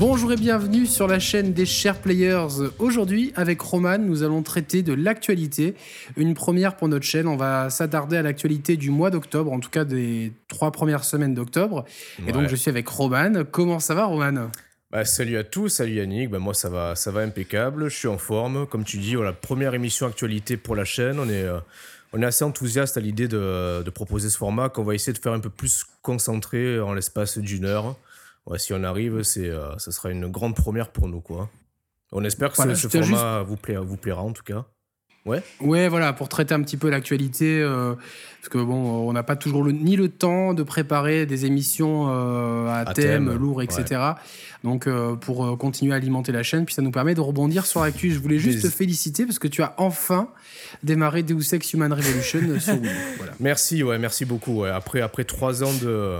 Bonjour et bienvenue sur la chaîne des Chers Players. Aujourd'hui, avec Roman, nous allons traiter de l'actualité. Une première pour notre chaîne. On va s'attarder à l'actualité du mois d'octobre, en tout cas des trois premières semaines d'octobre. Et donc, je suis avec Roman. Comment ça va, Roman? Bah, salut à tous, salut Yannick. Bah, moi, ça va, ça va impeccable. Je suis en forme. Comme tu dis, voilà, première émission actualité pour la chaîne. On est, euh, on est assez enthousiaste à l'idée de, de, proposer ce format qu'on va essayer de faire un peu plus concentré en l'espace d'une heure si on arrive, c'est, euh, ce sera une grande première pour nous. Quoi. On espère que ce, format vous, plaira, vous plaira en tout cas. Ouais. Ouais, voilà, pour traiter un petit peu l'actualité, euh, parce que bon, on n'a pas toujours ni le temps de préparer des émissions euh, à, thème, lourd, etc. Donc, pour continuer à alimenter la chaîne, puis ça nous permet de rebondir sur l'actu. Je voulais juste te féliciter parce que tu as enfin démarré Deus Ex Human Revolution sur Wii. Merci, ouais, merci beaucoup. Après, après trois ans de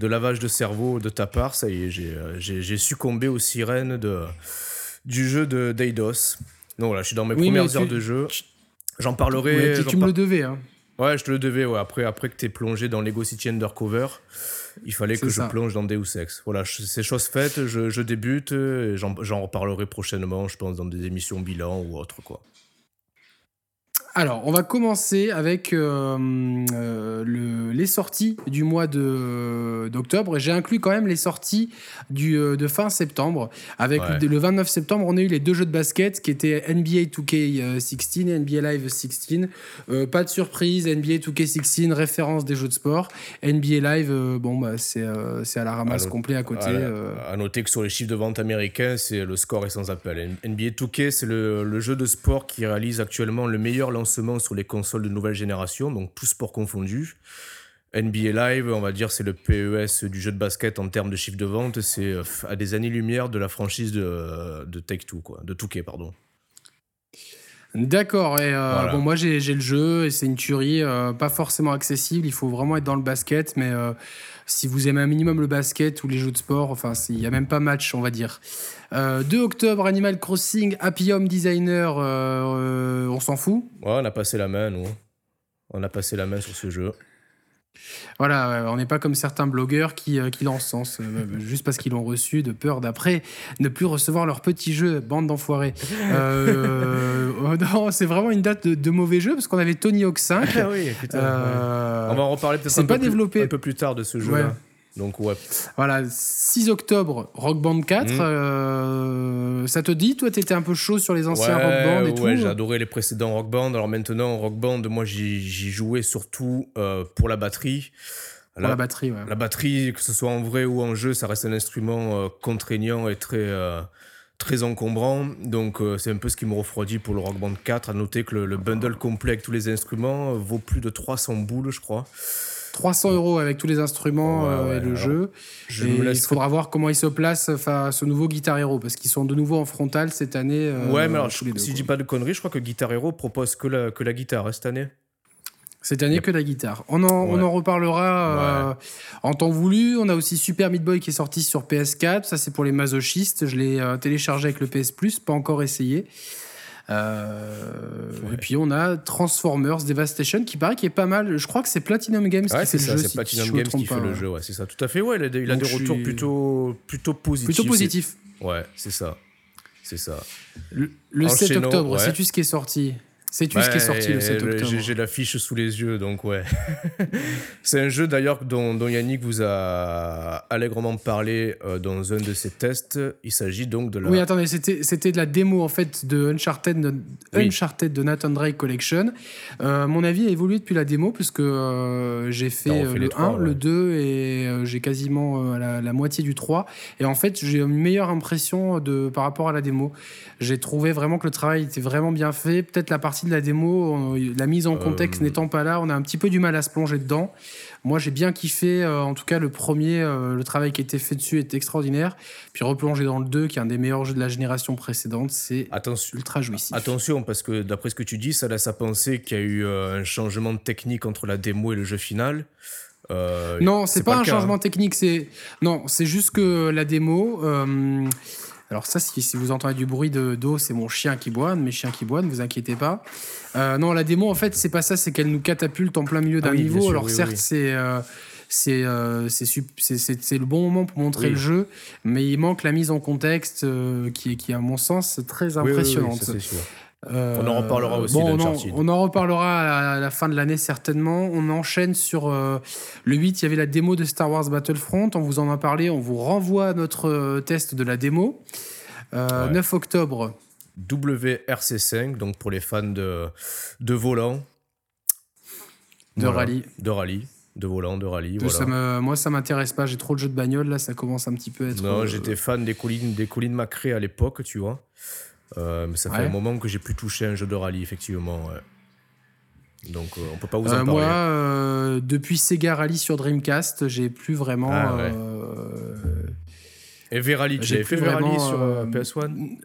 de lavage de cerveau de ta part. Ça y est, j'ai euh, succombé aux sirènes de, du jeu de d'Eidos. Donc voilà, je suis dans mes premières heures de jeu. J'en parlerai. tu, me le devais. Hein. Ouais, je te le devais. Ouais. Après, après que tu es plongé dans Lego City Undercover, il fallait que je plonge dans Deus Ex. Voilà, c'est chose faite. Je, je débute. J'en reparlerai prochainement, je pense, dans des émissions bilan ou autre. quoi. Alors, on va commencer avec euh, euh, le, les sorties du mois d'octobre. J'ai inclus quand même les sorties du, euh, de fin septembre. Avec le, 29 septembre, on a eu les deux jeux de basket qui étaient NBA 2K16 et NBA Live 16. pas de surprise, NBA 2K16, référence des jeux de sport. NBA Live, bon, bah, c'est à la ramasse complet à côté. À, noter que sur les chiffres de vente américains, le score est sans appel. NBA 2K, c'est le, le, jeu de sport qui réalise actuellement le meilleur lancement sur les consoles de nouvelle génération, donc tout sport confondu. NBA Live, on va dire, c'est le PES du jeu de basket en termes de chiffre de vente. C'est euh, à des années-lumière de la franchise de, de Take-Two, quoi. De Touquet, pardon. D'accord. Et euh, bon, moi j'ai le jeu et c'est une tuerie, euh, pas forcément accessible. Il faut vraiment être dans le basket, mais si vous aimez un minimum le basket ou les jeux de sport, enfin, il n'y a même pas match, on va dire. 2 euh, octobre, Animal Crossing, Happy Home Designer, euh, euh, on s'en fout. Ouais, on a passé la main, nous. On a passé la main sur ce jeu. Voilà, on n'est pas comme certains blogueurs qui, qui l'encensent juste parce qu'ils l'ont reçu, de peur d'après ne plus recevoir leur petit jeu, bande d'enfoirés. Oh c'est vraiment une date de, mauvais jeu parce qu'on avait Tony Hawk 5. Ah oui, On va en reparler peut-être un, pas développé... un peu plus tard de ce jeu-là. Donc ouais. Voilà, 6 octobre, Rock Band 4. Mm. Euh, ça te dit, toi, t'étais un peu chaud sur les anciens Rock Band et tout Ouais, j'ai adoré les précédents Rock Band. Alors maintenant, Rock Band, moi, j'y jouais surtout euh, pour la batterie. Pour la, batterie, ouais. La batterie, que ce soit en vrai ou en jeu, ça reste un instrument euh, contraignant et très, très encombrant. Donc c'est un peu ce qui me refroidit pour le Rock Band 4. À noter que le, le bundle complet avec tous les instruments vaut plus de 300 boules, je crois. 300 euros avec tous les instruments euh, et le jeu. il faudra voir comment il se place face au nouveau Guitar Hero parce qu'ils sont de nouveau en frontal cette année. Euh, ouais, mais alors, si je dis pas de conneries, je crois que Guitar Hero propose que la, que la guitare hein, cette année. Cette année, que la guitare. On en, on en reparlera euh, en temps voulu. On a aussi Super Meat Boy qui est sorti sur PS4. Ça, c'est pour les masochistes. Je l'ai téléchargé avec le PS Plus, pas encore essayé. Euh, et puis on a Transformers Devastation qui paraît qu'il est pas mal. Je crois que c'est Platinum Games qui fait le jeu. C'est Platinum Games qui fait le jeu, ouais, c'est ça. Tout à fait, ouais. Il a, des retours plutôt, plutôt positifs. Plutôt positifs. Ouais, c'est ça. C'est ça. Le, 7 octobre, sais-tu ce qui est sorti? Sais-tu ce qui est sorti le 7 octobre J'ai l'affiche sous les yeux, donc ouais. c'est un jeu d'ailleurs dont, Yannick vous a allègrement parlé euh, dans un de ses tests. Il s'agit donc de la. Oui, attendez, c'était de la démo en fait de Uncharted de, Uncharted de Nathan Drake Collection. Euh, mon avis a évolué depuis la démo, puisque euh, j'ai fait, le 1, le 2 et j'ai quasiment la, la, moitié du 3. Et en fait, j'ai une meilleure impression de, par rapport à la démo. J'ai trouvé vraiment que le travail était vraiment bien fait. Peut-être la partie de la démo, la mise en contexte euh, n'étant pas là, on a un petit peu du mal à se plonger dedans. Moi, j'ai bien kiffé. Euh, en tout cas, le premier, euh, le travail qui a été fait dessus est extraordinaire. Puis replonger dans le 2, qui est un des meilleurs jeux de la génération précédente, c'est ultra jouissif. Attention, parce que d'après ce que tu dis, ça laisse à penser qu'il y a eu un changement de technique entre la démo et le jeu final. non, c'est pas, pas, un changement hein. technique. C'est non, c'est juste que la démo. Alors ça, si, vous entendez du bruit de d'eau, c'est mon chien qui boit, mes chiens qui boivent, ne vous inquiétez pas. Euh, non, la démo, en fait, c'est pas ça, c'est qu'elle nous catapulte en plein milieu d'un ah niveau. Alors certes, c'est... Euh, c'est c'est le bon moment pour montrer le jeu, mais il manque la mise en contexte qui, qui, à mon sens, très impressionnante. On en reparlera aussi. Bon, on, en, on, en, reparlera à la, fin de l'année certainement. On enchaîne sur le 8, il y avait la démo de Star Wars Battlefront. On vous en a parlé, on vous renvoie à notre test de la démo. 9 octobre, WRC5, donc pour les fans de, de volant. De rallye. De rallye. De volant, de rallye. moi, ça m'intéresse pas. J'ai trop de jeux de bagnole. Là, ça commence un petit peu à être. Non, euh, j'étais fan des collines, des collines Macré à l'époque, tu vois. Euh, mais ça fait un moment que j'ai plus touché un jeu de rallye, effectivement. Donc, on euh, on peut pas vous en parler. Moi, depuis Sega Rally sur Dreamcast, j'ai plus vraiment. Ah, Et V-Rally, tu avais fait V-Rally sur PS1?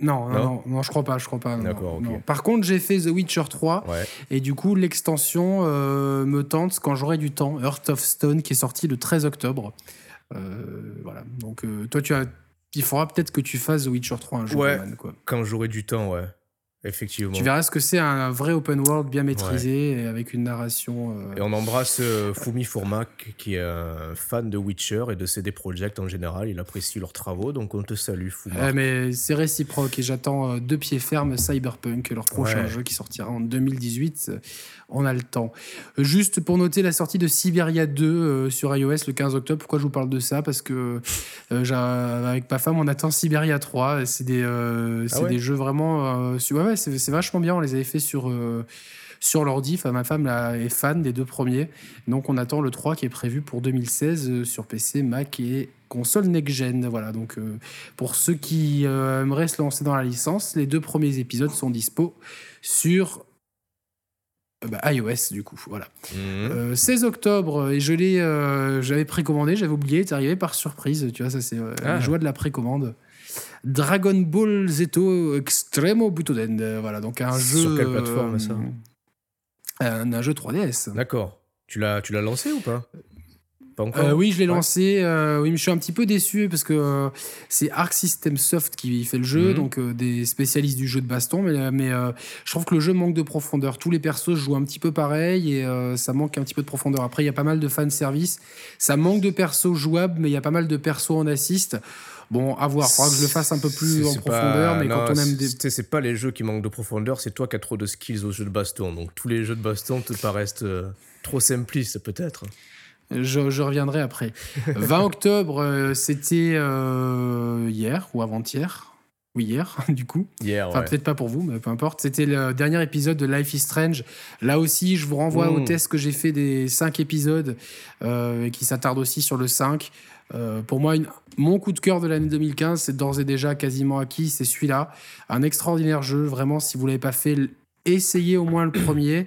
non, non, non, je crois pas, je crois pas. D'accord, Par contre, j'ai fait The Witcher 3 et du coup, l'extension euh, me tente quand j'aurai du temps. Earth of Stone qui est sorti le 13 octobre. Euh, voilà. Donc, euh, toi, tu as, il faudra peut-être que tu fasses The Witcher 3 un jour. Ouais. Quand j'aurai du temps, ouais. Effectivement. Tu verras ce que c'est un vrai open world bien maîtrisé et avec une narration. Euh, et on embrasse euh, Fumi Fourmac qui est un fan de Witcher et de CD Projekt en général. Il apprécie leurs travaux, donc on te salue, Fumi. mais c'est réciproque et j'attends euh, de pied ferme Cyberpunk, leur prochain jeu qui sortira en 2018 on a le temps. Juste pour noter la sortie de Siberia 2 euh, sur iOS le 15 octobre. Pourquoi je vous parle de ça? Parce que euh, avec ma femme, on attend Siberia 3. C'est des, euh, ah des jeux vraiment. ouais, c'est vachement bien. On les avait fait sur sur l'ordi. Enfin, ma femme là, est fan des deux premiers. Donc, on attend le 3 qui est prévu pour 2016 sur PC, Mac et console next-gen. Voilà, donc pour ceux qui aimeraient se lancer dans la licence, les deux premiers épisodes sont dispo sur euh, bah, iOS du coup voilà. 16 mhm. euh, octobre et je l'ai euh, j'avais précommandé j'avais oublié c'est arrivé par surprise tu vois ça c'est la ah. joie de la précommande. Dragon Ball Z Extremo Butoden voilà donc un jeu sur quelle plateforme ça un, un, jeu 3DS d'accord. Tu l'as tu l'as lancé ou pas? Euh, oui, je l'ai lancé. Euh, oui, mais je suis un petit peu déçu parce que euh, c'est Arc System Soft qui fait le jeu, mhm. donc des spécialistes du jeu de baston. Mais, mais je trouve que le jeu manque de profondeur. Tous les persos jouent un petit peu pareil et ça manque un petit peu de profondeur. Après, il y a pas mal de fan service. Ça manque de persos jouables, mais il y a pas mal de persos en assist. Bon, à voir. Faudra que je le fasse un peu plus en profondeur, mais quand on aime des. C'est pas les jeux qui manquent de profondeur, c'est toi qui as trop de skills aux jeux de baston. Donc tous les jeux de baston te paraissent trop simplistes, peut-être. Je, reviendrai après. 20 octobre, euh, c'était euh, hier ou avant-hier? Oui, hier, du coup. Hier, Enfin, peut-être pas pour vous, mais peu importe. C'était le dernier épisode de Life is Strange. Là aussi, je vous renvoie au hmm. test que j'ai fait des 5 épisodes euh, et qui s'attarde aussi sur le 5. pour moi, mon coup de cœur de l'année 2015, c'est d'ores et déjà quasiment acquis. C'est celui-là. Un extraordinaire jeu. Vraiment, si vous l'avez pas fait, essayez au moins le premier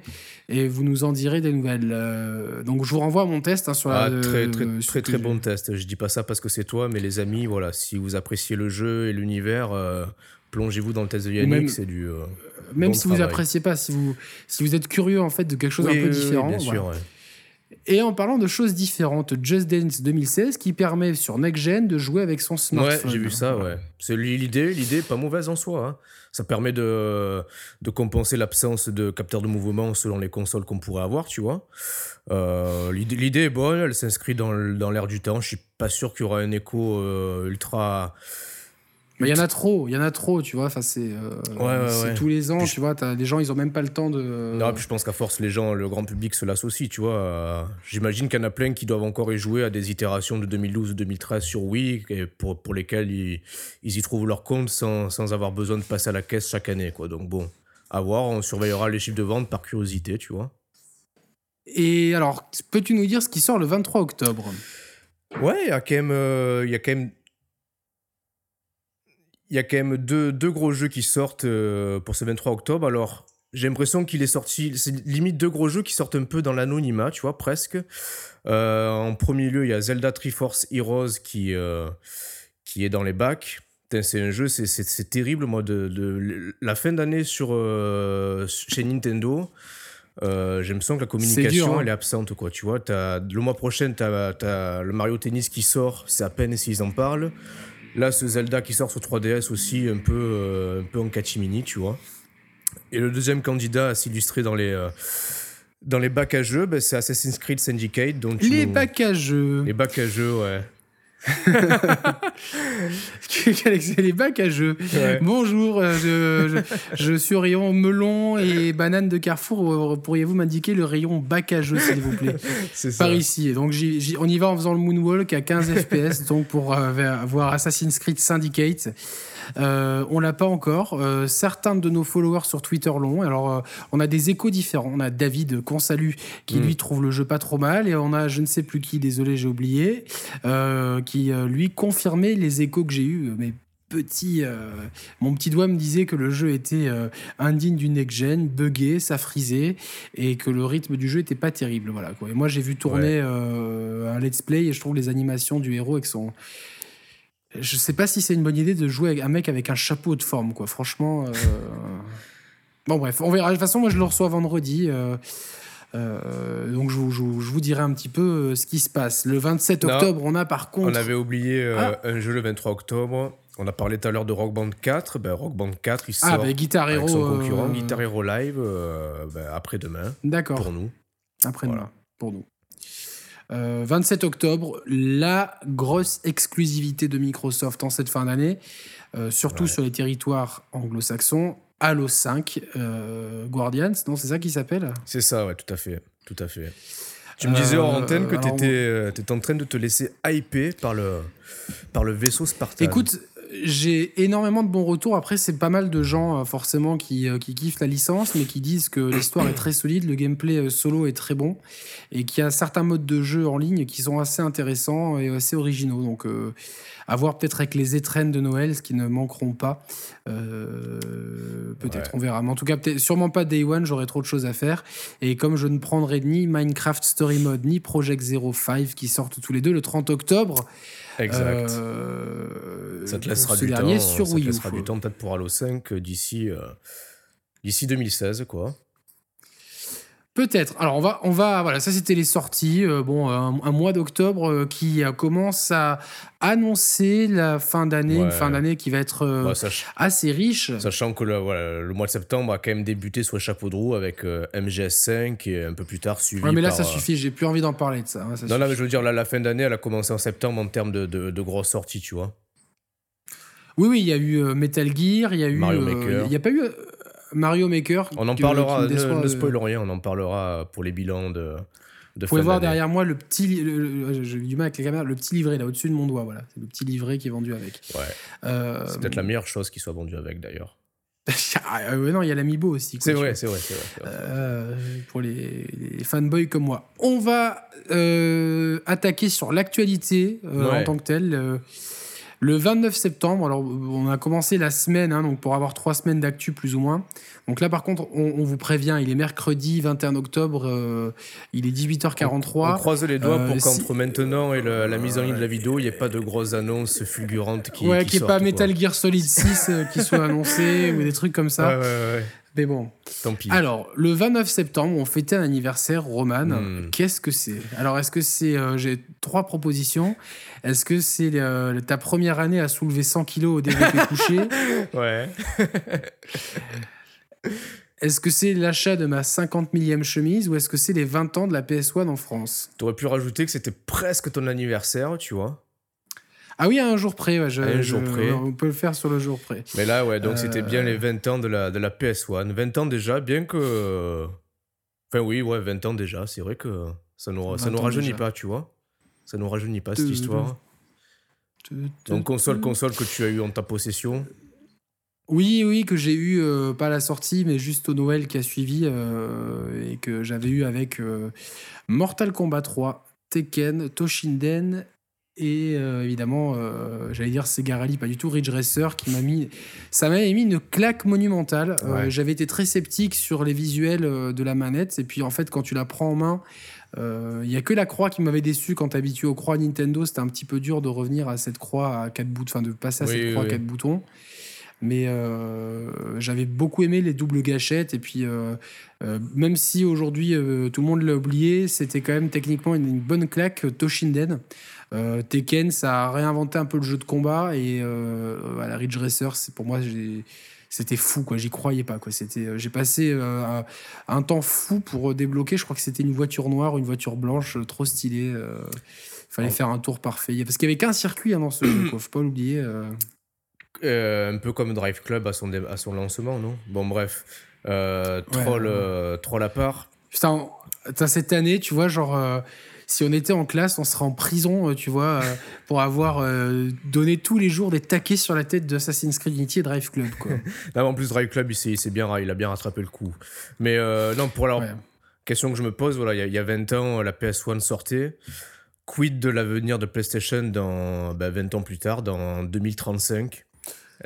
et vous nous en direz des nouvelles. Euh, donc je vous renvoie à mon test hein, sur la, ah, très très très, très bon test. Je dis pas ça parce que c'est toi, mais les amis, voilà, si vous appréciez le jeu et l'univers, euh, plongez-vous dans le test de Yannick, c'est du. Euh, même si vous appréciez pas, si vous si vous êtes curieux en fait de quelque chose un peu différent. bien sûr, Et en parlant de choses différentes, Just Dance 2016 qui permet sur Next Gen de jouer avec son smartphone. Ouais, j'ai vu ça, ouais. C'est l'idée, l'idée pas mauvaise en soi. Hein. Ça permet de, de compenser l'absence de capteurs de mouvement selon les consoles qu'on pourrait avoir, tu vois. Euh, l'idée est bonne, elle s'inscrit dans l'air du temps. Je suis pas sûr qu'il y aura un écho euh, ultra mais il y en a trop, il y en a trop, tu vois. Enfin, c'est euh, tous les ans, tu vois. As, les gens, ils ont même pas le temps de. Non, puis je pense qu'à force, les gens, le grand public se l'associe, tu vois. J'imagine qu'il y en a plein qui doivent encore y jouer à des itérations de 2012 ou 2013 sur Wii, et pour, pour lesquelles ils, ils, y trouvent leur compte sans, sans, avoir besoin de passer à la caisse chaque année, quoi. Donc bon, à voir, on surveillera les chiffres de vente par curiosité, tu vois. Et alors, peux-tu nous dire ce qui sort le 23 octobre? Ouais, il y a quand même, euh, il y a quand même il y a quand même deux, deux gros jeux qui sortent euh, pour ce 23 octobre. Alors, j'ai l'impression qu'il est sorti, c'est limite deux gros jeux qui sortent un peu dans l'anonymat, tu vois, presque. Euh, en premier lieu, il y a Zelda Triforce Heroes qui, euh, qui est dans les bacs. C'est un jeu, c'est terrible, moi, de, de la fin d'année sur chez Nintendo. j'ai l'impression que la communication, hein. elle est absente, quoi. Tu vois, as, le mois prochain, tu as, as, le Mario Tennis qui sort, c'est à peine s'ils en parlent. Là, ce Zelda qui sort sur 3DS aussi, un peu, euh, un peu en catimini, tu vois. Et le deuxième candidat à s'illustrer dans les, euh, Dans les bacs à jeux, ben, c'est Assassin's Creed Syndicate. Donc les bacs à jeux. Les bacs à jeux, ouais. les bacs à jeux. Bonjour, euh, je, je, suis au rayon melon et banane de Carrefour. Pourriez-vous m'indiquer le rayon bac à jeux, s'il vous plaît Par ici. donc, on y va en faisant le moonwalk à 15 FPS donc pour euh, voir Assassin's Creed Syndicate. Euh, on l'a pas encore. Euh, certains de nos followers sur Twitter l'ont. Alors, euh, on a des échos différents. On a David qu'on salue, qui lui mm. trouve le jeu pas trop mal, et on a je ne sais plus qui, désolé, j'ai oublié, qui lui confirmait les échos que j'ai eus. Mais petit, mon petit doigt me disait que le jeu était indigne du next-gen, buggé, ça frisait, et que le rythme du jeu était pas terrible. Voilà, quoi. Et moi, j'ai vu tourner un let's play et je trouve les animations du héros avec son, je sais pas si c'est une bonne idée de jouer avec un mec avec un chapeau de forme, quoi. Franchement. Euh, bon, bref, on verra. De toute façon, moi, je le reçois vendredi. Euh, euh, donc, je, vous dirai un petit peu ce qui se passe. Le 27 octobre, on a par contre. On avait oublié ah. un jeu le 23 octobre. On a parlé tout à l'heure de Rock Band 4. Ben, Rock Band 4, il ah, sort ah, ben, Guitar Hero, avec son concurrent Guitar Hero Live ben, après-demain. D'accord. Pour nous. Après-demain. Pour nous. 27 euh, octobre, la grosse exclusivité de Microsoft en cette fin d'année, euh, surtout sur les territoires anglo-saxons. Halo 5 euh, Guardians, non, c'est ça qui s'appelle? C'est ça, ouais, tout à fait. Tout à fait. Tu me disais en antenne que tu étais, en train de te laisser hyper par le, par le vaisseau Spartan. Écoute, j'ai énormément de bons retours. Après, c'est pas mal de gens, euh, forcément, qui, euh, qui kiffent la licence, mais qui disent que l'histoire est très solide, le gameplay euh, solo est très bon, et qu'il y a certains modes de jeu en ligne qui sont assez intéressants et assez originaux. Donc, à voir peut-être avec les étrennes de Noël, ce qui ne manqueront pas. peut-être, on verra. Mais en tout cas, sûrement pas Day One, j'aurai trop de choses à faire. Et comme je ne prendrai ni Minecraft Story Mode, ni Project Zero 5, qui sortent tous les deux le 30 octobre, Exact. Euh, ça te laissera du temps. Sur ça te laissera du temps peut-être pour Halo 5 d'ici euh, d'ici 2016 quoi. Peut-être. Alors on va, on va, voilà, ça c'était les sorties. Euh, bon, un, mois d'octobre euh, qui commence à annoncer la fin d'année, une fin d'année qui va être euh, assez riche. Sachant que le, voilà, le mois de septembre a quand même débuté sur le chapeau de roue avec MGS5 et un peu plus tard suivi. Ouais, mais là ça suffit. J'ai plus envie d'en parler de ça. Hein, non, mais je veux dire, la fin d'année, elle a commencé en septembre en termes de, de, grosses sorties, tu vois. Oui, oui, il y a eu Metal Gear, il y a eu. Mario Maker. Il n'y a pas eu. Mario Maker. On en parlera, ne, ne spoil rien, on en parlera pour les bilans de. de Vous pouvez voir derrière moi le petit, j'ai du mal avec les caméras, le petit livret là au-dessus de mon doigt, voilà, c'est le petit livret qui est vendu avec. Ouais. Euh, c'est peut-être la meilleure chose qui soit vendue avec d'ailleurs. ah, ouais, non, il y a l'amiibo aussi. C'est vrai, c'est vrai, c'est vrai. Euh, pour les, fanboys comme moi. On va euh, attaquer sur l'actualité en tant que telle. Le 29 septembre, alors on a commencé la semaine, hein, donc pour avoir trois semaines d'actu plus ou moins. Donc là, par contre, on, vous prévient, il est mercredi 21 octobre, euh, il est 18h43. On, croise les doigts pour euh, qu'entre maintenant et la mise en ligne de la vidéo, il n'y ait pas de grosses annonces fulgurantes qui. Ouais, qu'il n'y ait pas Metal Gear Solid 6 euh, qui soit annoncé ou des trucs comme ça. Ouais, ouais, ouais. Mais bon. Tant pis. Alors, le 29 septembre, on fêtait un anniversaire, Roman. Hmm. Qu'est-ce que c'est? Alors, est-ce que c'est. Euh, j'ai trois propositions. Est-ce que c'est euh, ta première année à soulever 100 kilos au développé couché Ouais. Est-ce que c'est l'achat de ma 50 millième chemise ou est-ce que c'est les 20 ans de la PS1 en France? T'aurais pu rajouter que c'était presque ton anniversaire, tu vois. Ah oui, à un jour près. un jour près. On peut le faire sur le jour près. Mais là, ouais, donc c'était bien les 20 ans de la, de la PS1. 20 ans déjà, bien que. Enfin, oui, ouais, 20 ans déjà. C'est vrai que ça nous, ça nous rajeunit pas, tu vois. Ça nous rajeunit pas, cette histoire. Donc, console, console que tu as eu en ta possession oui, oui, que j'ai eu, euh, pas à la sortie, mais juste au Noël qui a suivi, euh, et que j'avais eu avec euh, Mortal Kombat 3, Tekken, Toshinden et euh, évidemment, euh, j'allais dire Segarali, pas du tout, Ridge Racer, qui m'a mis. Ça m'a mis une claque monumentale. Euh, j'avais été très sceptique sur les visuels de la manette. Et puis en fait, quand tu la prends en main, il n'y a que la croix qui m'avait déçu quand habitué aux croix Nintendo. C'était un petit peu dur de revenir à cette croix à quatre boutons, enfin de passer à cette croix à quatre boutons. Mais j'avais beaucoup aimé les doubles gâchettes. Et puis, même si aujourd'hui tout le monde l'a oublié, c'était quand même techniquement une, une bonne claque Toshinden. Euh, Tekken, ça a réinventé un peu le jeu de combat et euh, la Ridge Racer, c'est pour moi, c'était fou, quoi. J'y croyais pas, quoi. C'était, j'ai passé un temps fou pour débloquer. Je crois que c'était une voiture noire, une voiture blanche, trop stylée. fallait faire un tour parfait. Parce qu'il y avait qu'un circuit hein, dans ce jeu, Faut pas l'oublier. un peu comme Drive Club à son, à son lancement, non? Bon, bref. troll, troll à part. Putain, cette année, tu vois, genre si on était en classe, on serait en prison, euh, tu vois, euh, pour avoir euh, donné tous les jours des taquets sur la tête d'Assassin's Creed Unity et Drive Club. Quoi. en plus, Drive Club, il, bien, il a bien rattrapé le coup. Mais non, pour la question que je me pose, voilà, il y, a 20 ans, la PS1 sortait. Quid de l'avenir de PlayStation dans 20 bah, ans plus tard, dans 2035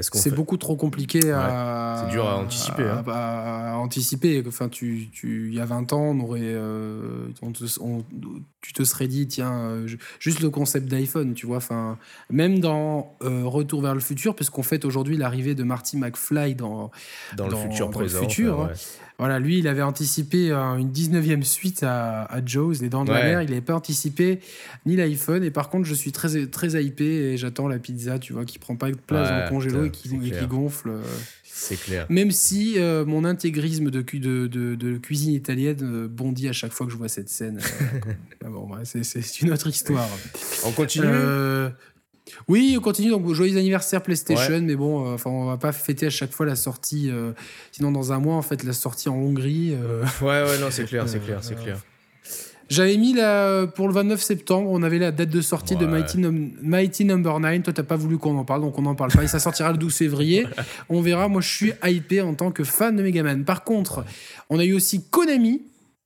c'est beaucoup trop compliqué à, c'est dur à anticiper. Hein. À, anticiper. Enfin, tu, tu, il y a 20 ans, on aurait, euh, tu te serais dit, tiens, euh, juste le concept d'iPhone, tu vois. Enfin, même dans euh, Retour vers le futur, puisqu'on fait aujourd'hui l'arrivée de Marty McFly dans, dans, le futur présent. Le futur, hein. Voilà, lui, il avait anticipé une 19e suite à, à Jaws, Les Dents de la Mer. Il n'avait pas anticipé ni l'iPhone. Et par contre, je suis très, très hypé et j'attends la pizza, tu vois, qui prend pas de place dans le congélo et qui, gonfle. Euh. C'est clair. Même si euh, mon intégrisme de, de, de, de, cuisine italienne euh, bondit à chaque fois que je vois cette scène. Bon, c'est une autre histoire. On continue? Oui, on continue. Donc, joyeux anniversaire PlayStation, mais bon, euh, enfin, on va pas fêter à chaque fois la sortie. Euh, sinon, dans un mois, en fait, la sortie en Hongrie. Euh, ouais, ouais, non, c'est clair, c'est clair, c'est clair. J'avais mis la, pour le 29 septembre, on avait la date de sortie de Mighty, Mighty Number 9. Toi, t'as pas voulu qu'on en parle, donc on n'en parle pas. Et ça sortira le 12 février. On verra. Moi, je suis hypé en tant que fan de Megaman. Par contre, on a eu aussi Konami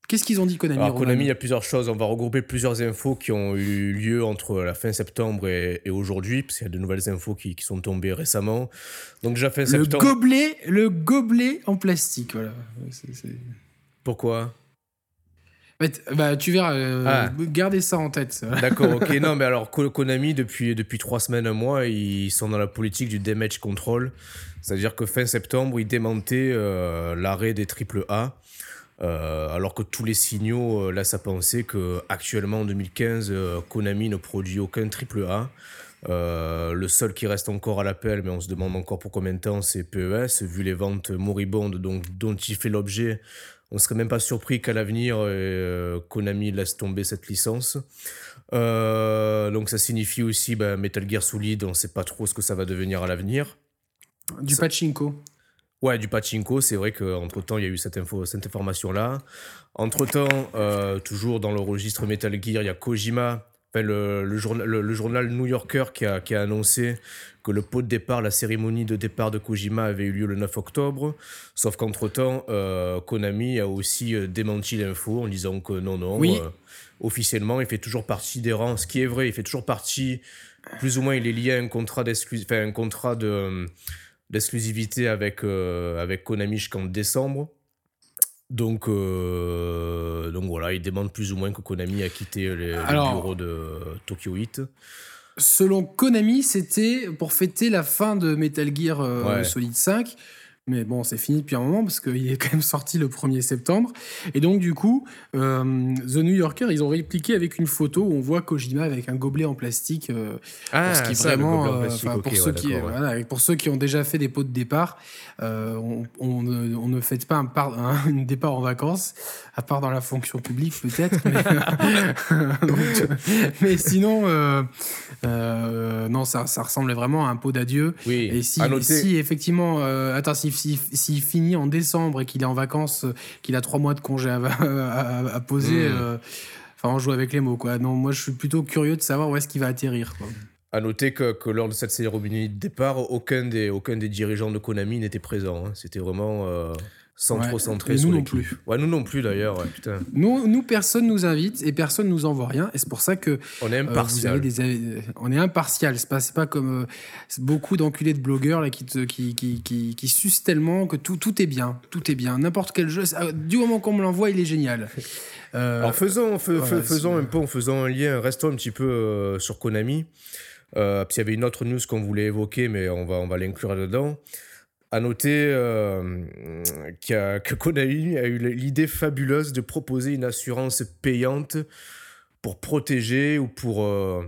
Qu'est-ce qu'ils ont dit Konami Alors, Konami, il y a plusieurs choses. On va regrouper plusieurs infos qui ont eu lieu entre la fin septembre et, aujourd'hui, parce qu'il y a de nouvelles infos qui, sont tombées récemment. Donc déjà fin le Gobelet, le gobelet en plastique, voilà. Pourquoi? Bah, bah, tu verras, euh, ah. gardez ça en tête. D'accord, ok. non, mais alors Konami, depuis, depuis trois semaines, un mois, ils sont dans la politique du damage control. C'est-à-dire que fin septembre, ils démentaient euh, l'arrêt des AAA. Euh, alors que tous les signaux euh, laissent à penser qu'actuellement en 2015, euh, Konami ne produit aucun triple A. le seul qui reste encore à l'appel, mais on se demande encore pour combien de temps, c'est PES. Vu les ventes moribondes donc, dont il fait l'objet, on ne serait même pas surpris qu'à l'avenir, Konami laisse tomber cette licence. donc ça signifie aussi bah, Metal Gear Solid, on ne sait pas trop ce que ça va devenir à l'avenir. Du pachinko. Ouais, du pachinko, c'est vrai qu'entre temps, il y a eu cette, info, cette information-là. Entre temps, euh, toujours dans le registre Metal Gear, il y a Kojima, le, le, journal, le, journal New Yorker qui a, qui a, annoncé que le pot de départ, la cérémonie de départ de Kojima avait eu lieu le 9 octobre. Sauf qu'entre temps, euh, Konami a aussi euh, démenti l'info en disant que non, non, officiellement, il fait toujours partie des rangs. Ce qui est vrai, il fait toujours partie, plus ou moins, il est lié à un contrat enfin, un contrat de l'exclusivité avec, euh, avec Konami jusqu'en décembre. Donc, euh, donc voilà, il demande plus ou moins que Konami a quitté les, bureaux de Tokyo 8. Selon Konami, c'était pour fêter la fin de Metal Gear euh, Solid 5. Mais bon, c'est fini depuis un moment parce qu'il est quand même sorti le 1er septembre. Et donc, du coup, euh, The New Yorker, ils ont répliqué avec une photo où on voit Kojima avec un gobelet en plastique. Euh, ah, ce vraiment, euh, pour, ceux qui, voilà, pour ceux qui ont déjà fait des pots de départ, on, on, ne, on, ne, fait pas un, par, un, départ en vacances, à part dans la fonction publique peut-être. mais, mais, sinon, non, ça, ça ressemblait vraiment à un pot d'adieu. Oui, et si, si effectivement, attends, si s'il finit en décembre et qu'il est en vacances, qu'il a trois mois de congé à, poser, hmm. euh, enfin, on joue avec les mots, quoi. Non, moi, je suis plutôt curieux de savoir où est-ce qu'il va atterrir, quoi. À noter que, que, lors de cette cérémonie de départ, aucun des, aucun des dirigeants de Konami n'était présent. Hein. C'était vraiment. Euh, sans trop centrer sur nous non plus. Ouais, nous non plus d'ailleurs. putain. Nous, nous, personne nous invite et personne nous envoie rien. Et c'est pour ça que. On est euh, impartial. des, on est impartial. C'est pas, pas comme euh, beaucoup d'enculés de blogueurs là, qui, te, qui, qui, qui, qui sucent tellement que tout, tout est bien. Tout est bien. N'importe quel jeu, du moment qu'on me l'envoie, il est génial. Euh, Alors faisons, faisons un peu, en faisant un lien, restons un petit peu sur Konami. Euh, puis il y avait une autre news qu'on voulait évoquer, mais on va, on va l'inclure là-dedans. À noter euh, que Konami a eu l'idée fabuleuse de proposer une assurance payante pour protéger ou pour, euh,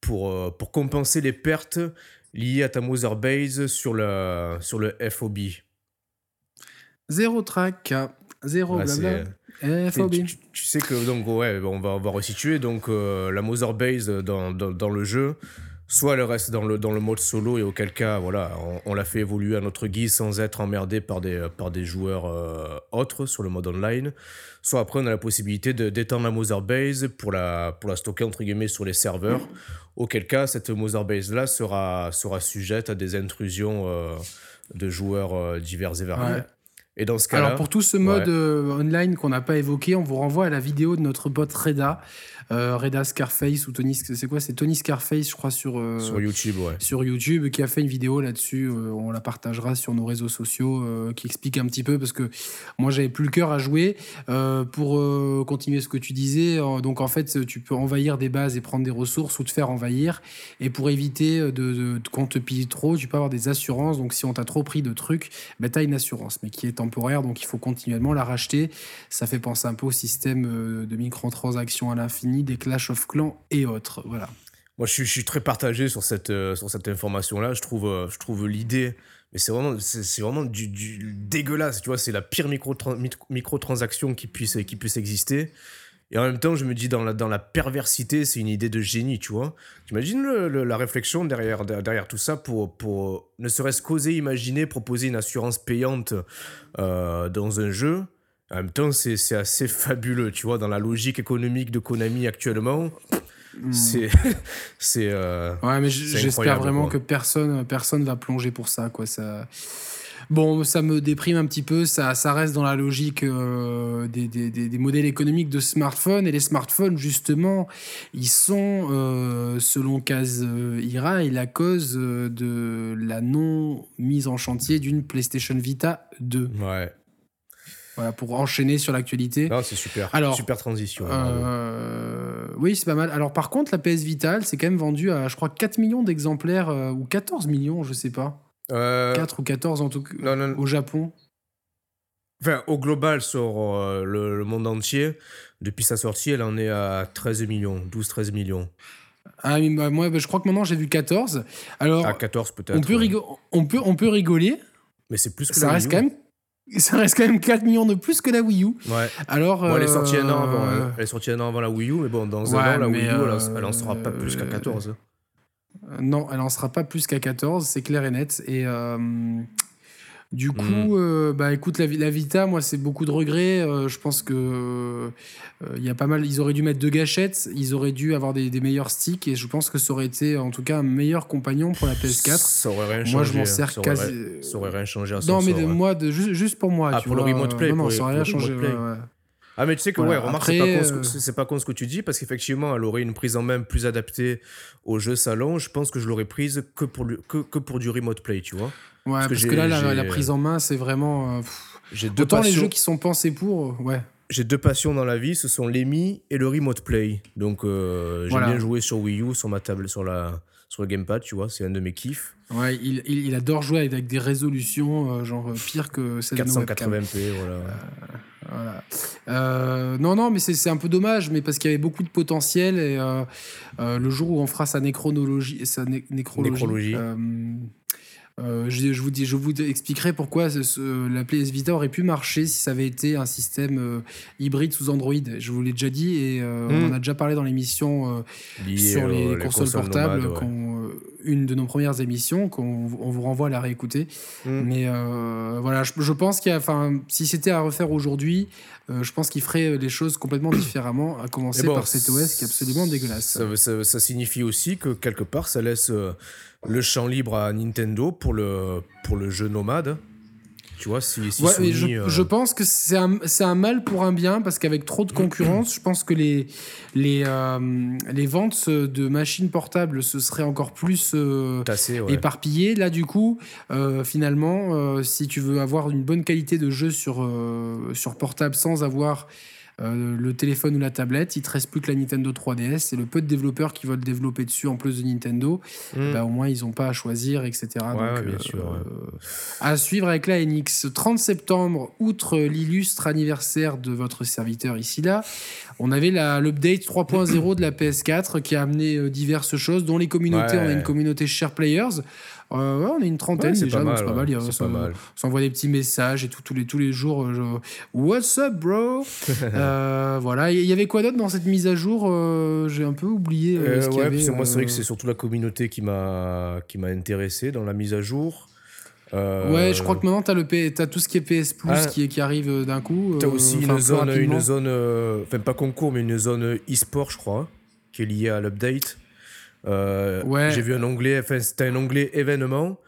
pour, euh, pour compenser les pertes lié à ta Mother Base sur le, sur le FOB Zéro track, zéro blabla. FOB. Tu, sais que, donc, ouais, on va, on va resituer. Donc, euh, la Mother Base dans, dans, dans, le jeu, soit elle reste dans le, dans le mode solo, et auquel cas, voilà, on, la fait évoluer à notre guise sans être emmerdé par des, par des joueurs euh, autres sur le mode online. Soit après, on a la possibilité d'étendre la Mother Base pour la, pour la stocker, entre guillemets, sur les serveurs. Auquel cas, cette Mother Base-là sera, sera sujette à des intrusions euh, de joueurs divers et variés. Et dans ce cas Alors pour tout ce mode euh, online qu'on n'a pas évoqué, on vous renvoie à la vidéo de notre bot Reda euh, Reda Scarface ou Tony, c'est quoi? C'est Tony Scarface, je crois, sur, euh, sur YouTube, ouais. Sur YouTube, qui a fait une vidéo là-dessus. Euh, on la partagera sur nos réseaux sociaux, qui explique un petit peu, parce que moi, j'avais plus le cœur à jouer. pour continuer ce que tu disais, donc en fait, tu peux envahir des bases et prendre des ressources ou te faire envahir. Et pour éviter de, de, qu'on te pille trop, tu peux avoir des assurances. Donc si on t'a trop pris de trucs, ben, tu as une assurance, mais qui est temporaire, donc il faut continuellement la racheter. Ça fait penser un peu au système de microtransactions à l'infini des Clash of Clans et autres. Voilà. Moi, je suis, très partagé sur cette, euh, sur cette information-là. Je trouve, euh, je trouve l'idée, mais c'est vraiment, c'est, vraiment du, dégueulasse. Tu vois, c'est la pire micro microtransaction qui puisse, qui puisse exister. Et en même temps, je me dis, dans la, dans la perversité, c'est une idée de génie, tu vois. La réflexion derrière, derrière tout ça pour, pour ne serait-ce qu'oser imaginer proposer une assurance payante euh, dans un jeu en même temps, c'est assez fabuleux, tu vois, dans la logique économique de Konami actuellement. Hmm. C'est. c'est euh, ouais, mais j'espère vraiment que personne personne va plonger pour ça, quoi. Ça. Bon, ça me déprime un petit peu, ça, ça reste dans la logique euh, des, des, des, modèles économiques de smartphones. Et les smartphones, justement, ils sont, euh, selon Kaz Ira, la cause de la non-mise en chantier d'une PlayStation Vita 2. Ouais. Voilà, pour enchaîner sur l'actualité. c'est super. Alors, super transition. Euh, oui, c'est pas mal. Alors, par contre, la PS Vital, c'est quand même vendu à, je crois, 4 millions d'exemplaires, euh, ou 14 millions, je sais pas. 4 euh, ou 14 en tout cas, au Japon. Enfin, au global, sur le, monde entier, depuis sa sortie, elle en est à 13 millions, 12-13 millions. Ah, bah, moi, bah, je crois que maintenant j'ai vu 14. Alors, à 14 peut-être. On, peut on, peut, on peut rigoler. Mais c'est plus que ça reste quand même ça reste quand même 4 millions de plus que la Wii U. Ouais. Alors, elle est sortie un an avant. Euh, elle est sortie un an avant la Wii U, mais bon, dans un an, la Wii U, elle, en sera pas plus qu'à 14. Euh, non, elle en sera pas plus qu'à 14, c'est clair et net. Et euh, du coup, mm. euh, bah écoute, la, la, Vita, moi, c'est beaucoup de regrets. Euh, je pense que euh, il y a pas mal. Ils auraient dû mettre deux gâchettes, ils auraient dû avoir des, des, meilleurs sticks, et je pense que ça aurait été, en tout cas, un meilleur compagnon pour la PS4. Ça aurait rien changé. Moi, je m'en sers ça quasi. Aurait, ça aurait rien changé à Non, mais de, moi, de, juste, juste, pour moi. Ah, tu pour le remote play. Non, non, ça aurait rien changé. Ah mais tu sais que ouais, remarque c'est pas, con ce, pas con ce que tu dis parce qu'effectivement elle aurait une prise en main plus adaptée au jeu salon. Je pense que je l'aurais prise que pour, que, que pour du remote play, tu vois. Ouais, parce, que, là, la, prise en main, c'est vraiment. Euh, j'ai deux Autant les jeux qui sont pensés pour. Euh, ouais. J'ai deux passions dans la vie, ce sont l'EMI et le remote play. Donc, euh, j'aime bien jouer sur Wii U, sur ma table, sur, la, sur le gamepad, tu vois, c'est un de mes kiffs. Ouais, il, il, adore jouer avec des résolutions, genre pire que celle 480p, voilà. voilà. non, non, mais c'est un peu dommage, mais parce qu'il y avait beaucoup de potentiel et le jour où on fera sa nécronologie, sa nécrologie, euh, je, vous dis, je vous expliquerai pourquoi la PS Vita aurait pu marcher si ça avait été un système euh, hybride sous Android. Je vous l'ai déjà dit et euh, on hmm. en a déjà parlé dans l'émission sur les, consoles, portables, une de nos premières émissions, qu'on on vous renvoie à la réécouter. Hmm. Mais voilà, je, pense qu'il enfin, si c'était à refaire aujourd'hui, je pense qu'il ferait les choses complètement différemment, à commencer par cet OS qui est absolument dégueulasse. Ça, ça, signifie aussi que quelque part, ça laisse le champ libre à Nintendo pour le, pour le jeu nomade. Tu vois, si, si je, euh, je, pense que c'est un, un, mal pour un bien parce qu'avec trop de concurrence, je pense que les, les, euh, les ventes de machines portables se seraient encore plus euh, éparpillées. Là, du coup, finalement, si tu veux avoir une bonne qualité de jeu sur, sur portable sans avoir euh, le téléphone ou la tablette, il te reste plus que la Nintendo 3DS. Et le peu de développeurs qui veulent développer dessus en plus de Nintendo, bah, au moins ils n'ont pas à choisir, etc. Ouais, bien sûr, à suivre avec la NX. 30 septembre, outre l'illustre anniversaire de votre serviteur ici là, on avait l'update 3.0 de la PS4 qui a amené diverses choses, dont les communautés. On a une communauté Share Players. Euh, on est une trentaine déjà, donc c'est pas mal. C'est pas mal. On s'envoie des petits messages et tout, tous, les, tous les jours. Euh, What's up, bro? Euh, Voilà. Il y avait quoi d'autre dans cette mise à jour J'ai un peu oublié. ce ouais, avait, moi, c'est vrai que c'est surtout la communauté qui m'a intéressé dans la mise à jour. Ouais, je crois que maintenant, tu as, as, tout ce qui est PS Plus ah. qui, qui arrive d'un coup. Tu as aussi une zone, une zone, enfin pas concours, mais une zone e-sport, je crois, qui est liée à l'update. Euh, j'ai vu un onglet, enfin, c'était un onglet événement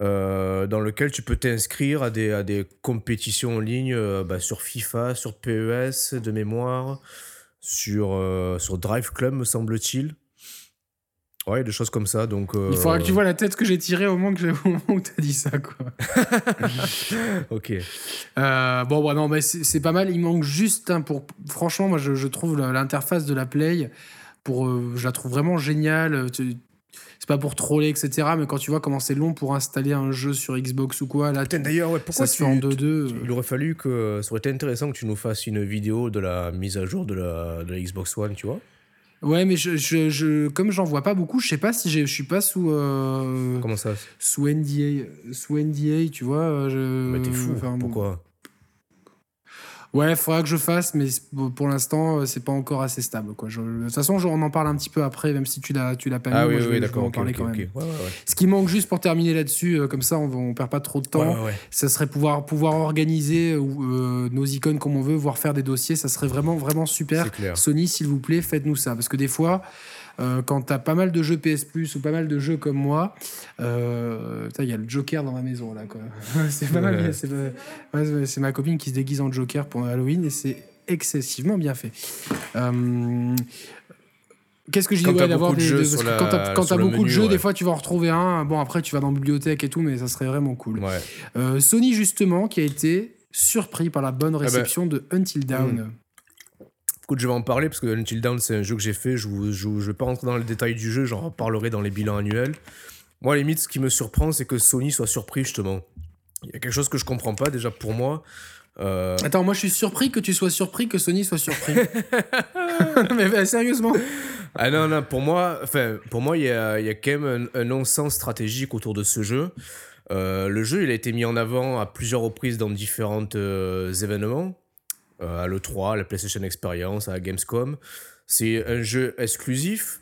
euh, dans lequel tu peux t'inscrire à des, à des compétitions en ligne euh, bah, sur FIFA, sur PES de mémoire, sur, sur Drive Club, me semble-t-il. Ouais, des choses comme ça. Donc, Il faudra que tu vois la tête que j'ai tirée au moment, que où tu as dit ça. Quoi. ok. bon, bah, non, mais c'est pas mal. Il manque juste pour. Franchement, moi, je, je trouve l'interface de la Play pour, euh, je la trouve vraiment géniale. Euh, c'est pas pour troller, etc. Mais quand tu vois comment c'est long pour installer un jeu sur Xbox ou quoi, là, d'ailleurs, ouais, pourquoi ça se fait en 2-2 euh. Il aurait fallu que ça aurait été intéressant que tu nous fasses une vidéo de la mise à jour de la, de la Xbox One, tu vois. Ouais, mais je, je, je comme j'en vois pas beaucoup, je sais pas si je suis pas sous. Comment ça? Sous NDA, sous NDA, tu vois. Je, mais t'es fou. Pourquoi? Ouais, il faudra que je fasse, mais pour l'instant, euh, c'est pas encore assez stable. Quoi. de toute façon, on en parle un petit peu après, même si tu l'as, tu l'as pas ah mis. oui, oui, d'accord. quand même. Ce qui manque juste pour terminer là-dessus, euh, comme ça, on, on perd pas trop de temps. Ça serait pouvoir pouvoir organiser euh, nos icônes comme on veut, voire faire des dossiers. Ça serait vraiment vraiment super. Sony, s'il vous plaît, faites-nous ça, parce que des fois. Euh, quand tu as pas mal de jeux PS Plus ou pas mal de jeux comme moi, euh, il y a le Joker dans ma maison là. c'est pas mal. C'est ma copine qui se déguise en Joker pour Halloween et c'est excessivement bien fait. Euh, qu'est-ce que je dis d'avoir des, quand tu as, beaucoup de jeux, des fois tu vas en retrouver un. Bon, après tu vas dans la bibliothèque et tout, mais ça serait vraiment cool. Sony, justement, qui a été surpris par la bonne eh ben, réception de Until Dawn. Hmm. Écoute, je vais en parler parce que Until Dawn, c'est un jeu que j'ai fait. Je ne vais pas rentrer dans les détails du jeu, j'en reparlerai dans les bilans annuels. Moi, à limite, ce qui me surprend, c'est que Sony soit surpris, justement. Il y a quelque chose que je comprends pas, déjà pour moi. Euh, Attends, moi je suis surpris que tu sois surpris que Sony soit surpris. mais bah, sérieusement. Ah non, non, pour moi, enfin, pour moi, il y a, y a, quand même un, non-sens stratégique autour de ce jeu. Euh, le jeu, il a été mis en avant à plusieurs reprises dans différents euh, événements. Euh, à l'E3, à la PlayStation Experience, à Gamescom. C'est un jeu exclusif.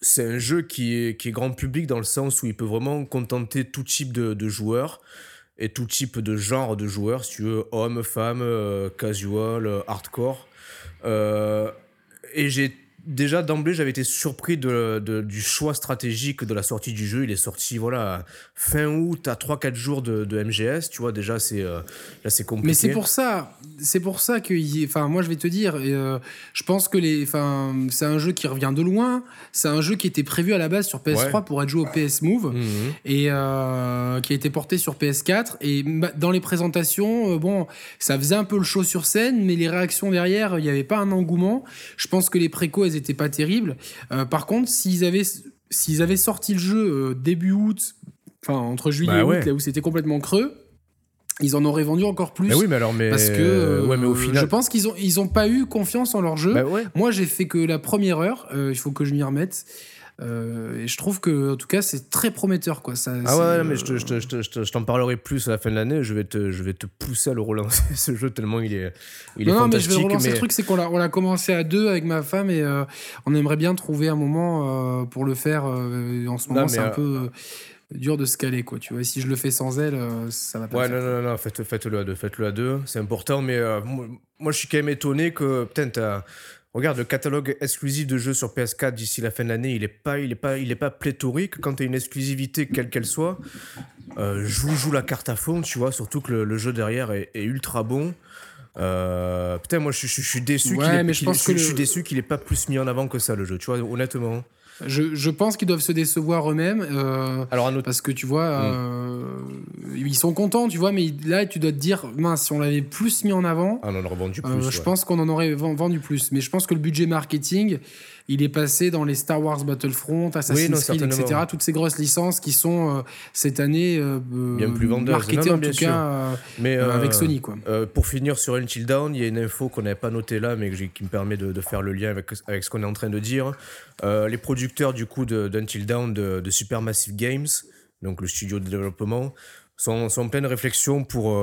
C'est un jeu qui est, qui est grand public dans le sens où il peut vraiment contenter tout type de, joueurs et tout type de genre de joueurs, si tu veux, hommes, femmes, euh, casual, euh, hardcore. et j'ai déjà d'emblée, j'avais été surpris de, du choix stratégique de la sortie du jeu. Il est sorti voilà fin août à 3-4 jours de, MGS. Tu vois, déjà, c'est euh, là, c'est compliqué. Mais c'est pour ça, c'est pour ça que, enfin, moi, je vais te dire, euh, je pense que les, enfin, c'est un jeu qui revient de loin. C'est un jeu qui était prévu à la base sur PS3 pour être joué au PS Move mhm. et euh, qui a été porté sur PS4. Et dans les présentations, bon, ça faisait un peu le show sur scène, mais les réactions derrière, il n'y avait pas un engouement. Je pense que les précos pas terrible. Euh, par contre, s'ils avaient, s'ils avaient sorti le jeu euh, début août, enfin entre juillet bah et août, là où c'était complètement creux, ils en auraient vendu encore plus. Bah oui, mais alors, mais parce que ouais, mais au euh, final, je pense qu'ils ont, ils ont pas eu confiance en leur jeu. Bah Moi, j'ai fait que la première heure. il faut que je m'y remette. Euh, et je trouve que, en tout cas, c'est très prometteur. Quoi. Ça, ah ouais, mais je, te, je, te, je, t'en parlerai plus à la fin de l'année. Je vais te, je vais te pousser à le relancer, ce jeu, tellement il est, il non, est non, fantastique. mais je vais relancer le truc, c'est qu'on l'a, on l'a commencé à deux avec ma femme et euh, on aimerait bien trouver un moment euh, pour le faire. en ce moment, c'est un peu dur de se caler, quoi. Tu vois, si je le fais sans elle, ça va pas. Ouais, non, non, non, faites, faites-le à deux, faites-le à deux, c'est important. Mais moi, je suis quand même étonné que, peut-être, Regarde, le catalogue exclusif de jeux sur PS4 d'ici la fin de l'année, il n'est pas, il est pas, il est pas pléthorique. Quand tu as une exclusivité, quelle qu'elle soit, euh, joue, joue la carte à fond, tu vois, surtout que le, jeu derrière est, ultra bon. Euh, putain, moi je, suis déçu qu'il je, suis déçu qu'il ait pas plus mis en avant que ça le jeu, tu vois, honnêtement. Je, je pense qu'ils doivent se décevoir eux-mêmes. Euh, Alors, Parce que tu vois, euh, ils sont contents, tu vois, mais là, tu dois te dire, mince, si on l'avait plus mis en avant. Ah, on en aurait vendu plus. Je pense qu'on en aurait vendu plus. Mais je pense que le budget marketing, il est passé dans les Star Wars Battlefront, Assassin's Creed, etc. Toutes ces grosses licences qui sont euh, cette année euh, bien plus vendeuses. marketées en tout cas euh, mais, avec Sony. Quoi. pour finir sur Until Dawn, il y a une info qu'on n'avait pas notée là, mais qui me permet de, faire le lien avec, avec ce qu'on est en train de dire. les producteurs du coup d'Until Dawn de, de Supermassive Games, donc le studio de développement, sont, sont en pleine réflexion pour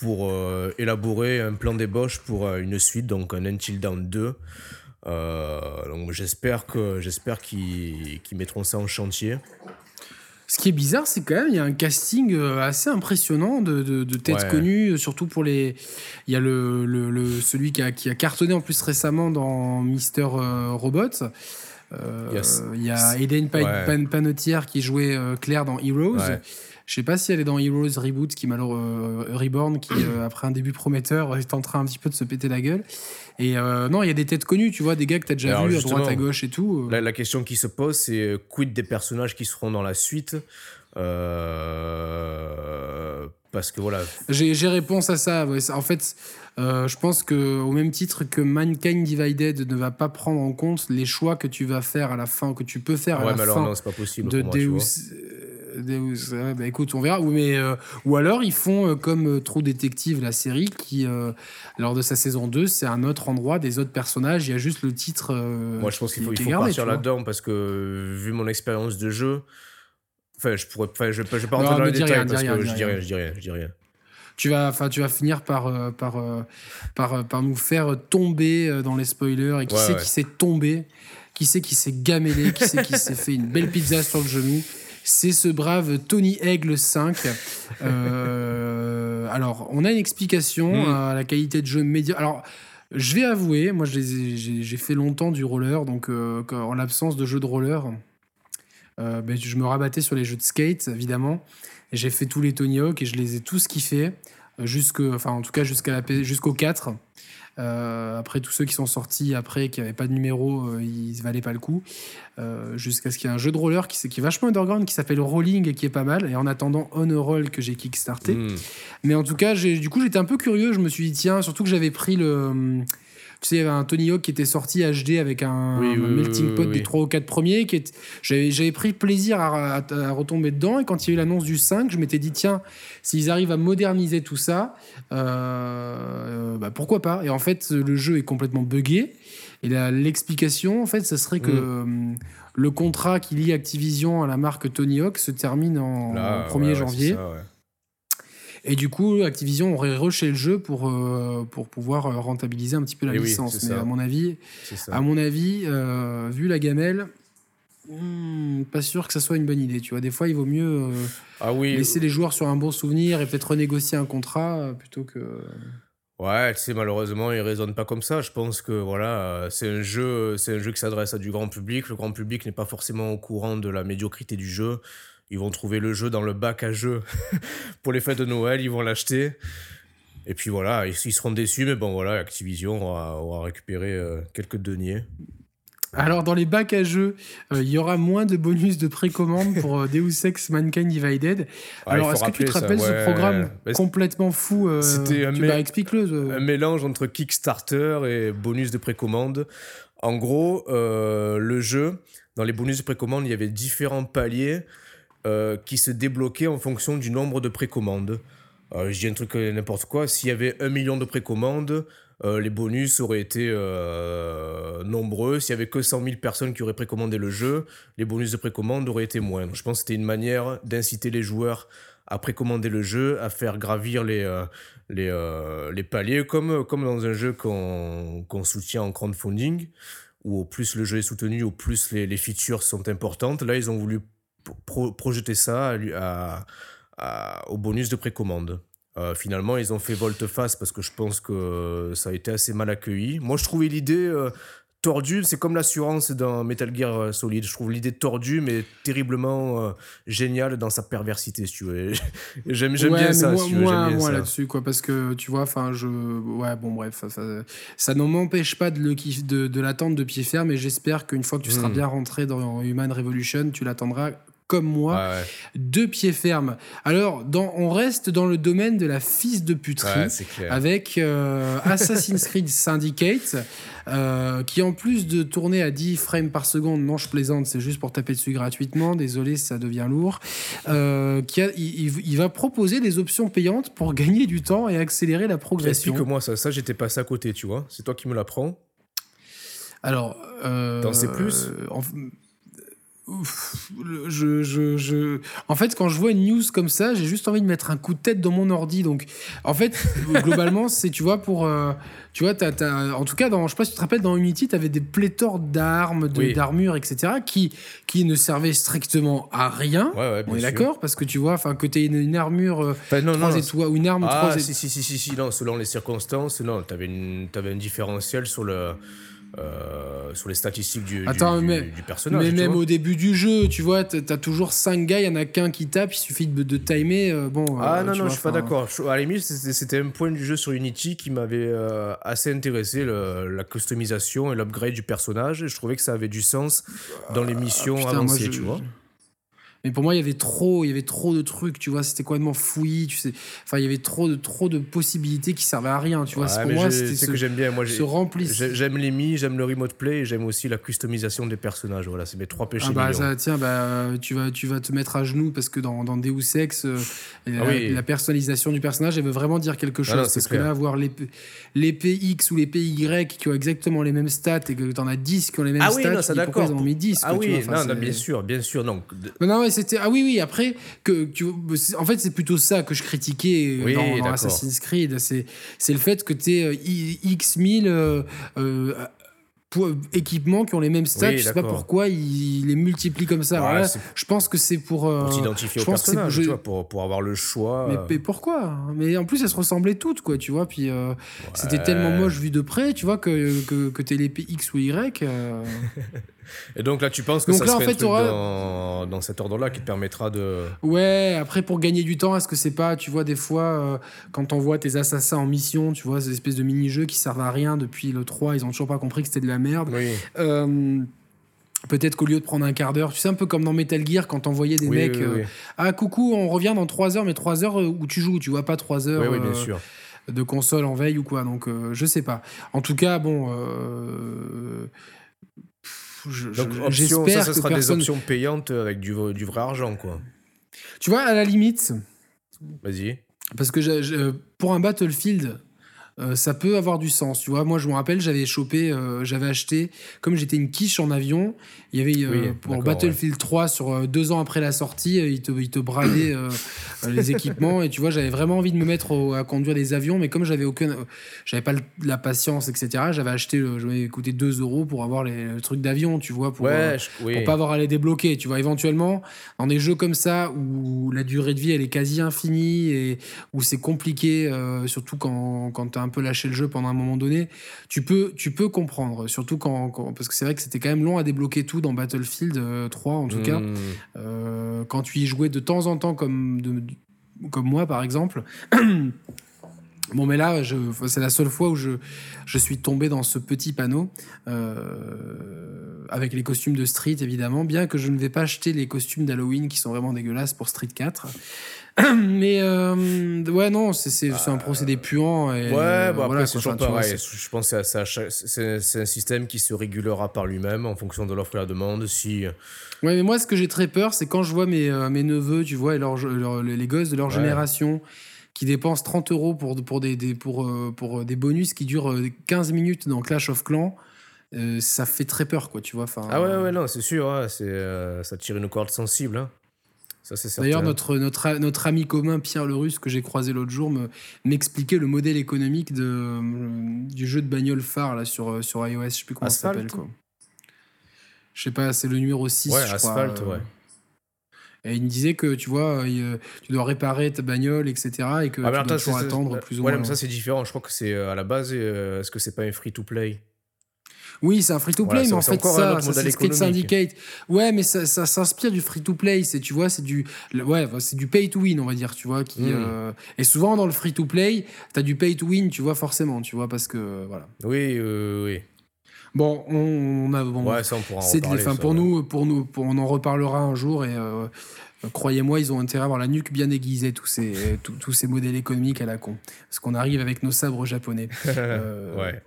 pour élaborer un plan d'ébauche pour une suite, donc un Until Dawn 2. Euh, donc j'espère que j'espère qu'ils mettront ça en chantier. Ce qui est bizarre, c'est quand même il y a un casting euh, assez impressionnant de, de, têtes connues, surtout pour les. Il y a le, le, celui qui a, qui a, cartonné en plus récemment dans Mister euh, Robot. Il y a Eden Panotière qui jouait Claire dans Heroes. Je sais pas si elle est dans Heroes Reboot, qui malheureusement Reborn, qui après un début prometteur est en train un petit peu de se péter la gueule. Et euh, non, il y a des têtes connues, tu vois, des gars que tu as déjà vus à droite, à gauche et tout. La, question qui se pose, c'est euh, quid des personnages qui seront dans la suite? Euh, Parce que voilà. J'ai réponse à ça. En fait, je pense que au même titre que Mankind Divided ne va pas prendre en compte les choix que tu vas faire à la fin, que tu peux faire à la fin non, pas possible de Deus. Bah, écoute, on verra. Ou, mais, euh, ou alors ils font euh, comme euh, True Detective, la série, qui, lors de sa saison 2, c'est un autre endroit, des autres personnages. Il y a juste le titre. Moi, je pense qu'il faut, il faut partir là-dedans parce que, vu mon expérience de jeu, enfin, je pourrais, enfin, je, je vais pas rentrer dans les détails parce que je dis rien, je dis rien, je dis rien tu vas, enfin, tu vas finir par, par, par, par, nous faire tomber dans les spoilers. Et qui sait qui s'est tombé, qui sait qui s'est gamellé, qui sait qui s'est fait une belle pizza sur le genou? C'est ce brave Tony Aigle 5. Euh, alors, on a une explication hmm. à la qualité de jeu média. Alors, je vais avouer, moi j'ai fait longtemps du roller, donc euh, en l'absence de jeux de roller, euh, ben, je me rabattais sur les jeux de skate, évidemment. J'ai fait tous les Tony Hawk et je les ai tous kiffés, jusque, enfin en tout cas jusqu'à jusqu'au 4. Euh, après, tous ceux qui sont sortis après, qui n'avaient pas de numéro, euh, ils ne valaient pas le coup. Euh, jusqu'à ce qu'il y ait un jeu de roller qui, qui est vachement underground, qui s'appelle Rolling et qui est pas mal. Et en attendant, Honor Roll que j'ai kickstarté. Hmm. Mais en tout cas, du coup, j'étais un peu curieux. Je me suis dit, tiens, surtout que j'avais pris le tu sais, il y avait un Tony Hawk qui était sorti HD avec un, melting pot des 3 ou 4 premiers. Qui j'avais, pris plaisir à, retomber dedans. Et quand il y a eu l'annonce du 5, je m'étais dit, tiens, s'ils arrivent à moderniser tout ça, euh, bah, pourquoi pas? Et en fait, le jeu est complètement buggé. Et l'explication, en fait, ce serait que mm. euh, le contrat qui lie Activision à la marque Tony Hawk se termine en, 1er janvier. Et du coup, Activision aurait rushé le jeu pour, euh, pour pouvoir euh, rentabiliser un petit peu la licence. Mais à mon avis, à mon avis euh, vu la gamelle, hmm, pas sûr que ça soit une bonne idée. Tu vois, des fois, il vaut mieux ah oui. laisser les joueurs sur un bon souvenir et peut-être renégocier un contrat plutôt que. Ouais, tu sais, malheureusement, il raisonne pas comme ça. Je pense que voilà, c'est un jeu, c'est un jeu qui s'adresse à du grand public. Le grand public n'est pas forcément au courant de la médiocrité du jeu. Ils vont trouver le jeu dans le bac à jeux pour les fêtes de Noël, ils vont l'acheter. Et puis voilà, ils, seront déçus, mais bon voilà, Activision aura, récupéré euh, quelques deniers. Alors dans les bacs à jeux, euh, il y aura moins de bonus de précommande pour euh, Deus Ex Mankind Divided. Alors est-ce que tu te rappelles ce programme complètement fou C'était un, un mélange entre Kickstarter et bonus de précommande. En gros, le jeu, dans les bonus de précommande, il y avait différents paliers. Euh, qui se débloquait en fonction du nombre de précommandes. Euh, je dis un truc euh, n'importe quoi, s'il y avait un million de précommandes, les bonus auraient été nombreux. S'il y avait que 100 000 personnes qui auraient précommandé le jeu, les bonus de précommande auraient été moindres. Je pense que c'était une manière d'inciter les joueurs à précommander le jeu, à faire gravir les, les, les, paliers, comme, comme dans un jeu qu'on soutient en crowdfunding, où au plus le jeu est soutenu, au plus les, les features sont importantes. Là, ils ont voulu projeter ça au bonus de précommande. Euh, finalement, ils ont fait volte-face parce que je pense que ça a été assez mal accueilli. Moi, je trouvais l'idée euh, tordu, c'est comme l'assurance dans Metal Gear euh, Solid. Je trouve l'idée tordue, mais terriblement euh, géniale dans sa perversité, si tu veux. J'aime bien ça, moi, si Moi, moi là-dessus, quoi, parce que tu vois, enfin, je. Ouais, bon, bref, ça, ça, ne m'empêche pas de, le, de, de l'attendre de pied ferme, et j'espère qu'une fois que tu seras hmm. bien rentré dans Human Revolution, tu l'attendras comme moi, deux pieds fermes. Alors, dans, on reste dans le domaine de la fils de puterie avec euh, Assassin's Creed Syndicate, euh, qui en plus de tourner à 10 frames par seconde, non, je plaisante, c'est juste pour taper dessus gratuitement, désolé, ça devient lourd, euh, qui a, il, va proposer des options payantes pour gagner du temps et accélérer la progression. Explique-moi ça, ça j'étais passé à côté, tu vois, c'est toi qui me l'apprends. Alors, euh, dans C+, en, je, je, je, En fait, quand je vois une news comme ça, j'ai juste envie de mettre un coup de tête dans mon ordi. Donc, en fait, globalement, c'est, tu vois, pour. Euh, tu vois, en tout cas, dans, je sais pas si tu te rappelles, dans Unity, tu avais des pléthores d'armes, d'armures, etc., qui, qui ne servaient strictement à rien. On est d'accord? Parce que tu vois, que tu aies une, armure euh, enfin, non, 3 étoiles ou une arme ah, 3 si, si, si, si, si, non, selon les circonstances, non, tu avais, avais un différentiel sur le euh, sur les statistiques du, du, personnage. Mais même au début du jeu, tu vois, t'as toujours 5 gars, il y en a qu'un qui tape, il suffit de, de timer. Euh, bon, ah non, non, je suis pas d'accord. À la limite, c'était un point du jeu sur Unity qui m'avait euh, assez intéressé, la customisation et l'upgrade du personnage. Et je trouvais que ça avait du sens dans les missions ah, avancées, tu vois. Mais pour moi, il y avait trop, il y avait trop de trucs, tu vois, c'était complètement fouillis, tu sais. Enfin, il y avait trop de, trop de possibilités qui servaient à rien, tu vois. pour moi, c'était ce que j'aime bien. Moi, se J'aime les mi, j'aime le remote play et j'aime aussi la customisation des personnages. Voilà, c'est mes trois péchés. Ah bah, ça, tiens, bah, tu, vas, tu vas te mettre à genoux parce que dans, dans Deus Ex, euh, ah la, personnalisation du personnage, elle veut vraiment dire quelque ah chose. parce que là, avoir l'épée X ou l'épée Y qui ont exactement les mêmes stats et que tu en as 10 qui ont les mêmes stats, non, ça d'accord. Ils ont mis 10. Ah oui, non, bien sûr, bien sûr. Non, non c'était. Ah oui, oui, après, que, tu, en fait, c'est plutôt ça que je critiquais dans, Assassin's Creed. C'est le fait que tu es X 1000 euh, euh, équipements qui ont les mêmes stats. je sais pas pourquoi ils les multiplient comme ça. je pense que c'est pour. Euh, pour t'identifier au personnage, tu vois, pour, pour, avoir le choix. Mais, pourquoi Mais en plus, elles se ressemblaient toutes, quoi, tu vois. Puis c'était tellement moche vu de près, tu vois, que, que, que t'es l'épée X ou Y. Et donc là, tu penses que ça serait un truc dans, dans, cet ordre-là qui te permettra de... Ouais, après, pour gagner du temps, est-ce que c'est pas, tu vois, des fois, euh, quand on voit tes assassins en mission, tu vois, ces espèces de mini-jeux qui servent à rien depuis le 3, ils ont toujours pas compris que c'était de la merde. Oui. Euh, peut-être qu'au lieu de prendre un quart d'heure, tu sais, un peu comme dans Metal Gear, quand t'envoyais des mecs... Euh, ah, coucou, on revient dans 3 heures, mais 3 heures où tu joues, tu vois, pas 3 heures... Oui, bien sûr de console en veille ou quoi. Donc, je sais pas. En tout cas, bon, donc, ça, ça sera des options payantes avec du, du vrai argent, quoi. Tu vois, à la limite. Vas-y. Parce que pour un Battlefield, euh, ça peut avoir du sens. Tu vois, moi, je me rappelle, j'avais chopé, euh, j'avais acheté, comme j'étais une quiche en avion, il y avait euh, pour Battlefield 3, sur deux ans après la sortie, il te, il te bradait les équipements. Et tu vois, j'avais vraiment envie de me mettre à conduire des avions, mais comme j'avais aucun, j'avais pas la patience, etc., j'avais acheté, je m'avais coûté 2 euros pour avoir les, le truc d'avion, tu vois, pour, pour pas avoir à les débloquer. Tu vois, éventuellement, dans des jeux comme ça, où la durée de vie, elle est quasi infinie et où c'est compliqué, surtout quand, quand tu as un peu lâché le jeu pendant un moment donné, tu peux, tu peux comprendre. Surtout quand, parce que c'est vrai que c'était quand même long à débloquer tout dans Battlefield 3 euh, en tout cas. Hmm. Euh, quand tu y jouais de temps en temps comme, de, comme moi par exemple. Bon, mais là, c'est la seule fois où je, je suis tombé dans ce petit panneau, euh, avec les costumes de Street, évidemment, bien que je ne vais pas acheter les costumes d'Halloween qui sont vraiment dégueulasses pour Street 4. Mais euh, ouais, non, c'est un procédé puant. Et, ouais, bon, après, c'est toujours pareil. Je pense que c'est un système qui se régulera par lui-même en fonction de l'offre et la demande. Si... Ouais, mais moi, ce que j'ai très peur, c'est quand je vois mes, euh, mes neveux, tu vois, et leur, les gosses de leur génération qui dépensent 30 euros pour, pour, des, des pour, euh, pour des bonus qui durent 15 minutes dans Clash of Clans. ça fait très peur, quoi, tu vois. ah ouais, ouais, non, c'est sûr, hein, c'est ça tire une corde sensible. Hein. D'ailleurs, notre, notre, notre ami commun Pierre le Russe, que j'ai croisé l'autre jour, m'expliquait le modèle économique de, euh, du jeu de bagnole phare là, sur, euh, sur iOS. Je sais plus comment ça s'appelle. Je sais pas, c'est le numéro 6. Ouais, Asphalt, euh. ouais. Et il me disait que tu vois, tu dois réparer ta bagnole, etc. Et que ah, tu dois attendre plus ou moins. Ouais, mais ça c'est différent. Je crois que c'est à la base, est-ce que c'est pas un free to play? Oui, c'est un free-to-play, mais en fait, ça, ça c'est Street Syndicate. Ouais, mais ça, ça s'inspire du free-to-play. C'est, tu vois, c'est du, ouais, c'est du pay-to-win, on va dire, tu vois. Qui, hmm. euh, et souvent, dans le free-to-play, tu as du pay-to-win, tu vois, forcément, tu vois, parce que, voilà. Oui, oui. Bon, on, a. Bon, ouais, ça, on pourra C'est pour, nous, pour nous, pour, on en reparlera un jour et. Euh, croyez-moi, ils ont intérêt à avoir la nuque bien aiguisée, tous ces, tous, ces modèles économiques à la con. Parce qu'on arrive avec nos sabres japonais. Euh, ouais.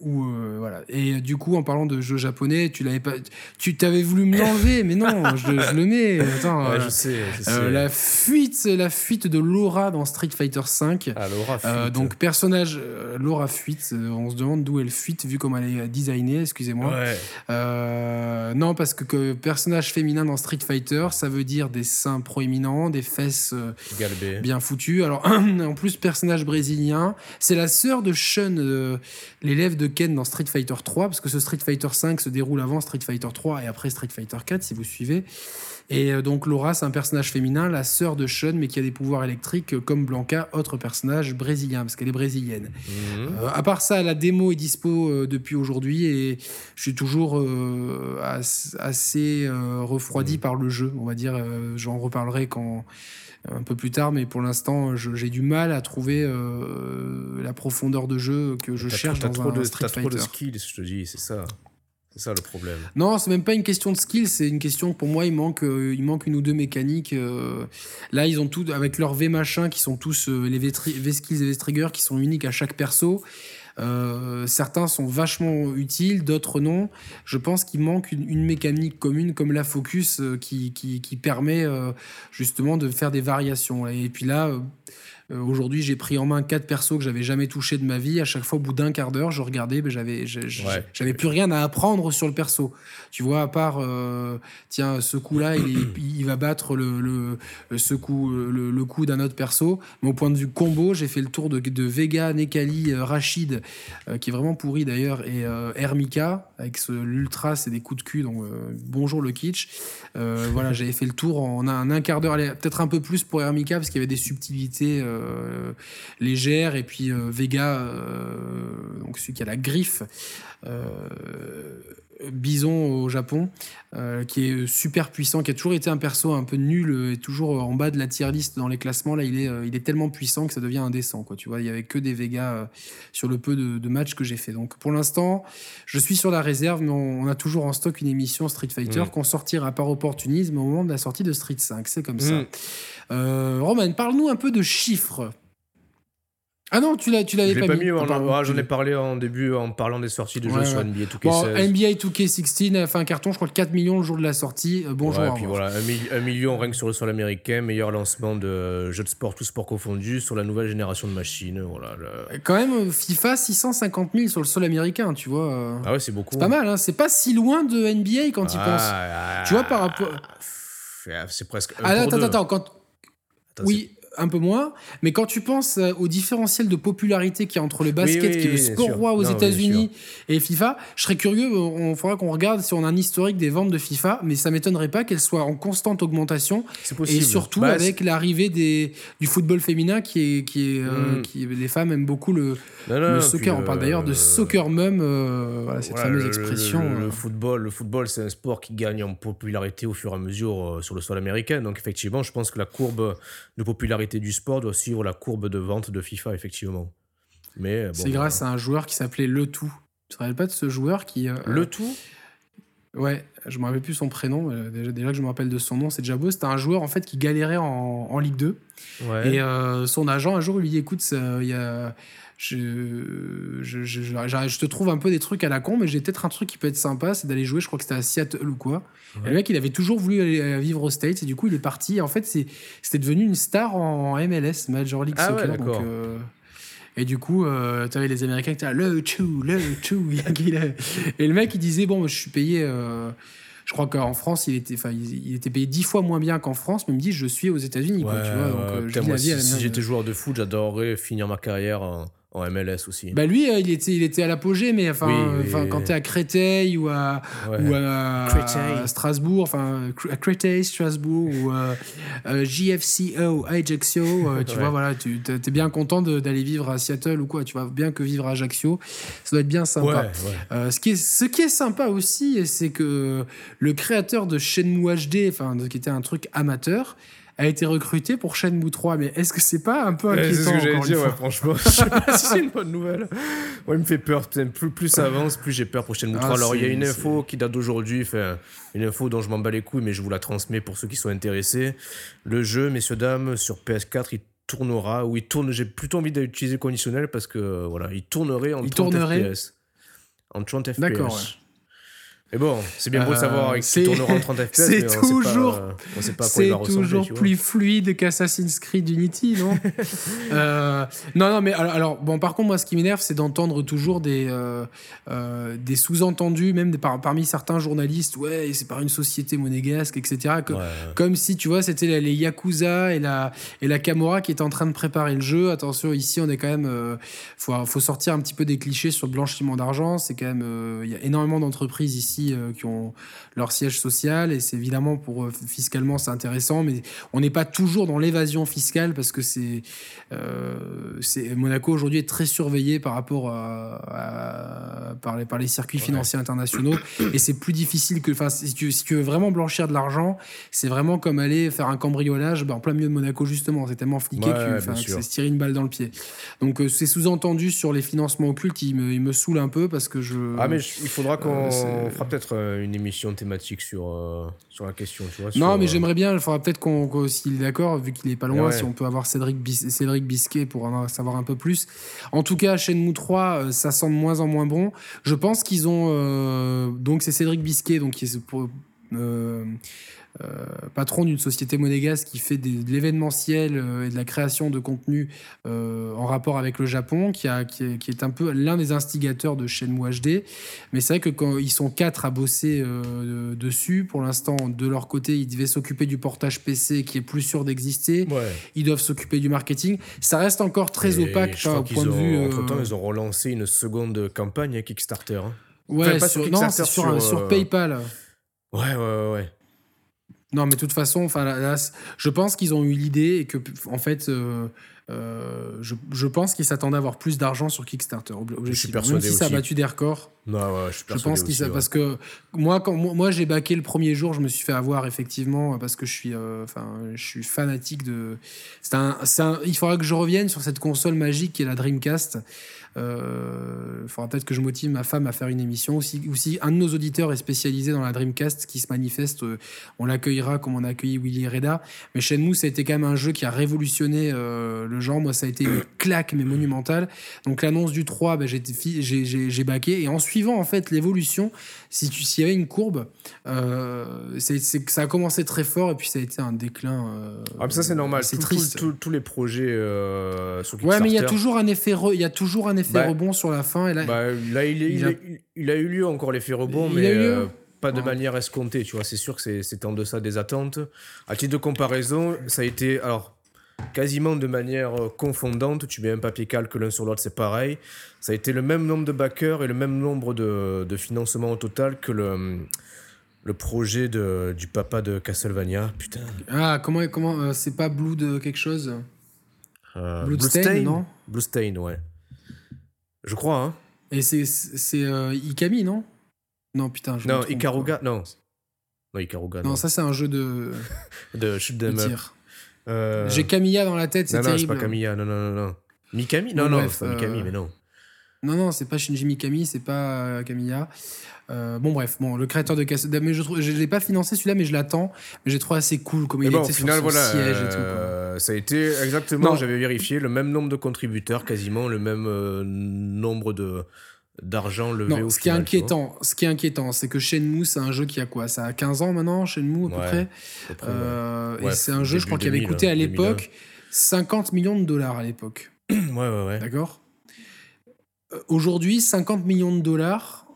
Ou euh, voilà. Et du coup, en parlant de jeux japonais, tu l'avais pas, tu t'avais voulu me l'enlever, mais non, je, le mets. Attends, ouais, je sais. Je sais. Euh, la fuite, la fuite de Laura dans Street Fighter V. Ah, Laura fuite. donc personnage Laura fuite. on se demande d'où elle fuite vu comme elle est designée. Excusez-moi. Ouais. non, parce que, que, personnage féminin dans Street Fighter, ça veut dire des seins proéminents, des fesses bien foutues. Alors en plus personnage brésilien, c'est la sœur de Shun, l'élève de Ken dans Street Fighter 3, parce que ce Street Fighter 5 se déroule avant Street Fighter 3 et après Street Fighter 4, si vous suivez. Et euh, donc Laura, c'est un personnage féminin, la sœur de Sean, mais qui a des pouvoirs électriques euh, comme Blanca, autre personnage brésilien, parce qu'elle est brésilienne. Euh, à part ça, la démo est dispo depuis aujourd'hui et je suis toujours assez refroidi mhm. par le jeu, on va dire. J'en reparlerai quand un peu plus tard, mais pour l'instant, j'ai du mal à trouver euh, la profondeur de jeu que je cherche dans trop un de, Street Fighter. trop de skills, je te dis, c'est ça. C'est ça le problème. Non, c'est même pas une question de skills, c'est une question pour moi il manque euh, il manque une ou deux mécaniques. Euh. là, ils ont tout avec leurs V machin qui sont tous les v, skills et V triggers qui sont uniques à chaque perso. Euh, certains sont vachement utiles, d'autres non. Je pense qu'il manque une, mécanique commune comme la focus euh, qui, qui, qui, permet euh, justement de faire des variations. Et puis là, euh, aujourd'hui, j'ai pris en main quatre persos que j'avais jamais touché de ma vie. À chaque fois, au bout d'un quart d'heure, je regardais, ben, j'avais, j'avais plus rien à apprendre sur le perso. Tu vois, à part, euh, tiens, ce coup-là, il, il, va battre le, le ce coup, le, coup d'un autre perso. Mais au point de vue combo, j'ai fait le tour de, de Vega, Nekali, euh, Rachid, qui est vraiment pourri d'ailleurs, et Hermika, avec l'ultra, c'est des coups de cul. Donc, bonjour le kitsch. voilà, j'avais fait le tour en un, quart d'heure, peut-être un peu plus pour Hermika, parce qu'il y avait des subtilités. Euh, légère, et puis euh, Vega, euh, donc celui qui a la griffe. Bison au Japon, qui est super puissant, qui a toujours été un perso un peu nul et toujours en bas de la tier list dans les classements. Là, il est, il est tellement puissant que ça devient indécent. Quoi. Tu vois, il y avait que des Vega sur le peu de, matchs que j'ai fait. Donc, pour l'instant, je suis sur la réserve, mais on, a toujours en stock une émission Street Fighter mmh. qu'on sortira par opportunisme au moment de la sortie de Street 5. C'est comme ça. Mmh. Euh, Roman, parle-nous un peu de chiffres. Ah non, tu l'as, tu l'avais pas, pas, mis. j'en ai parlé en début en parlant des sorties de jeux sur NBA 2K16. Bon, NBA 2K16 a fait un carton, je crois, de 4 millions le jour de la sortie. Euh, bonjour. et puis voilà, un, million rien que sur le sol américain, meilleur lancement de jeux de sport, tout sport confondu, sur la nouvelle génération de machines. Voilà, Quand même, FIFA 650 000 sur le sol américain, tu vois. Ah ouais, c'est beaucoup. C'est pas mal, hein. c'est pas si loin de NBA quand il pense. tu vois, par rapport. C'est presque. Ah, attends, attends, quand oui, un peu moins. Mais quand tu penses euh, au différentiel de popularité qu'il y a entre le basket, qui est le sport roi aux États-Unis, et FIFA, je serais curieux. Euh, on faudra qu'on regarde si on a un historique des ventes de FIFA, mais ça m'étonnerait pas qu'elle soit en constante augmentation. Et surtout bah, avec l'arrivée des du football féminin, qui est qui est, euh, hmm. qui les femmes aiment beaucoup le, soccer. on parle d'ailleurs de soccer mum, voilà, cette fameuse expression. Le, football, le football, c'est un sport qui gagne en popularité au fur et à mesure sur le sol américain. Donc effectivement, je pense que la courbe de popularité du sport doit suivre la courbe de vente de FIFA, effectivement. Mais bon, c'est grâce à un joueur qui s'appelait Le Tout. Tu te rappelles pas de ce joueur qui. Euh, le Tout? Ouais, je me rappelle plus son prénom. Euh, déjà, déjà que je me rappelle de son nom, c'est déjà beau. C'était un joueur en fait qui galérait en, en Ligue 2. Ouais. Et euh, son agent, un jour, lui dit écoute, il y a je, je, je, je, te trouve un peu des trucs à la con, mais j'ai peut-être un truc qui peut être sympa, c'est d'aller jouer, je crois que c'était à Seattle ou quoi. Et le mec, il avait toujours voulu aller vivre aux States, et du coup, il est parti. en fait, c'était devenu une star en MLS, Major League ah Soccer. donc, euh, et du coup, euh, tu avais les Américains qui étaient le chou, le chou. et le mec, il disait Bon, je suis payé. Euh, je crois qu'en France, il était, il, était payé dix fois moins bien qu'en France, mais il me dit Je suis aux États-Unis. si, j'étais joueur de foot, j'adorerais finir ma carrière en MLS aussi. Bah lui, il était, il était à l'apogée, mais enfin, enfin quand t'es à Créteil ou à, ou à, Strasbourg, enfin à Créteil, Strasbourg ou à, JFCO, Ajaccio, tu vois, voilà, tu es bien content d'aller vivre à Seattle ou quoi. Tu vois bien que vivre à Ajaccio, ça doit être bien sympa. ce, qui est, ce qui est sympa aussi, c'est que le créateur de Shenmue HD, enfin, qui était un truc amateur, a été recruté pour Shenmue 3. Mais est-ce que c'est pas un peu inquiétant C'est ce que j'allais dire, ouais, franchement. je sais pas si c'est une bonne nouvelle. Ouais, il me fait peur. Plus, plus ça avance, plus j'ai peur pour Shenmue 3. Ah, Alors, il y a une info qui date d'aujourd'hui, une info dont je m'en bats les couilles, mais je vous la transmets pour ceux qui sont intéressés. Le jeu, messieurs, dames, sur PS4, il tournera, ou il tourne, j'ai plutôt envie d'utiliser conditionnel parce que voilà, il tournerait en il 30 tournerait... FPS. En 30 FPS. D'accord. Mais bon, c'est bien beau de savoir qu'il tournera en 30 FPS. C'est toujours, plus fluide qu'Assassin's Creed Unity, non euh, Non, non, mais alors, bon, par contre, moi, ce qui m'énerve, c'est d'entendre toujours des, euh, euh, des sous-entendus, même parmi certains journalistes, ouais, c'est par une société monégasque, etc. Comme si, tu vois, c'était les Yakuza et la, et la Camorra qui étaient en train de préparer le jeu. Attention, ici, on est quand même. faut, faut sortir un petit peu des clichés sur le blanchiment d'argent. C'est quand même. Il y a énormément d'entreprises ici euh, qui ont leur siège social. Et c'est évidemment pour euh, fiscalement c'est intéressant, mais on n'est pas toujours dans l'évasion fiscale parce que c'est euh, Monaco aujourd'hui est très surveillé par rapport à, par, les, par les circuits financiers internationaux. Et c'est plus difficile que enfin si tu, si tu veux vraiment blanchir de l'argent, c'est vraiment comme aller faire un cambriolage bah, en plein milieu de Monaco justement, c'est tellement fliqué que, c'est se tirer une balle dans le pied. Donc c'est sous-entendu sur les financements occultes, il me, il me saoule un peu parce que je Ah mais il faudra qu'on fera peut-être euh, une émission thématique sur, euh, sur la question. Tu vois, non, mais euh, j'aimerais bien, il faudra peut-être qu'on, s'il est d'accord, vu qu'il est pas loin, si on peut avoir Cédric, Cédric Bisquet pour en savoir un peu plus. En tout cas, Shenmue 3, ça sent de moins en moins bon. Je pense qu'ils ont. donc, c'est Cédric Bisquet, donc, qui est pour, euh, patron d'une société monégasque qui fait de l'événementiel euh, et de la création de contenu euh, en rapport avec le Japon, qui, a, qui, est, un peu l'un des instigateurs de Shenmue HD. Mais c'est vrai que quand ils sont quatre à bosser dessus, pour l'instant, de leur côté, ils devaient s'occuper du portage PC qui est plus sûr d'exister. Ils doivent s'occuper du marketing. Ça reste encore très opaque au point de vue. Entre-temps, ils ont relancé une seconde campagne à Kickstarter. Hein. Ouais, sur, non, sur, sur, PayPal. Ouais, ouais, ouais. Non, mais de toute façon, enfin, là, je pense qu'ils ont eu l'idée et que, en fait, euh, euh, je, je, pense qu'ils s'attendaient à avoir plus d'argent sur Kickstarter. Je suis persuadé Même si ça a battu des records. Non, ouais, je suis persuadé. Je pense qu'ils parce que moi, quand moi, j'ai baqué le premier jour, je me suis fait avoir effectivement parce que je suis, euh, enfin, je suis fanatique de. C'est un, un, il faudra que je revienne sur cette console magique qui est la Dreamcast. Il euh, faudra peut-être que je motive ma femme à faire une émission. Ou si, un de nos auditeurs est spécialisé dans la Dreamcast qui se manifeste, euh, on l'accueillera comme on a accueilli Willy Reda. Mais Shenmue, ça a été quand même un jeu qui a révolutionné euh, le genre. Moi, ça a été une claque, mais monumentale. Donc l'annonce du 3, bah, j'ai baqué. Et en suivant en fait l'évolution, si tu s'il y avait une courbe, c'est ça a commencé très fort et puis ça a été un déclin. ah, ça c'est normal. C'est triste. tous les projets sur Ouais, mais il y a toujours un effet, il y a toujours un effet bah, rebond sur la fin. Et là, bah, là il, il, a... il, a... eu lieu encore l'effet rebond, mais euh, pas de manière escomptée. Tu vois, c'est sûr que c'était en deçà des attentes. À titre de comparaison, ça a été alors quasiment de manière euh, confondante. Tu mets un papier calque l'un sur l'autre, c'est pareil. Ça a été le même nombre de backers et le même nombre de, de financements au total que le le projet de, du papa de Castlevania, putain. Ah, comment, comment euh, c'est pas Blue de quelque chose? Euh, Blue non? Blue Stain, ouais. Je crois, hein. Et c'est euh, Ikami, non? Non, putain. Je non, Ikaruga, non. Non, Ikaruga. Non, ça, c'est un jeu de. de shoot them up. Euh... J'ai Camilla dans la tête, c'est terrible. Non, non, c'est pas Camilla, non, non, non. non. Mikami Non, non, c'est pas Mikami, euh, mais non. Non, non, c'est pas Shinji Mikami, c'est pas euh, Camilla. Euh, bon, bref, bon, le créateur de Castlevania, mais je ne l'ai pas financé celui-là, mais je l'attends. Mais j'ai trouvé assez cool comme il bon, était final, sur son siège et tout. Euh, ça a été exactement, j'avais vérifié, le même nombre de contributeurs, quasiment le même euh, nombre de d'argent levé non, au ce qui est inquiétant ce qui est inquiétant c'est que Shenmue c'est un jeu qui a quoi? Ça a 15 ans maintenant Shenmue à peu près, et c'est un jeu je crois qui avait coûté à l'époque 50 millions de dollars à l'époque. Ouais ouais ouais. D'accord? Aujourd'hui 50 millions de dollars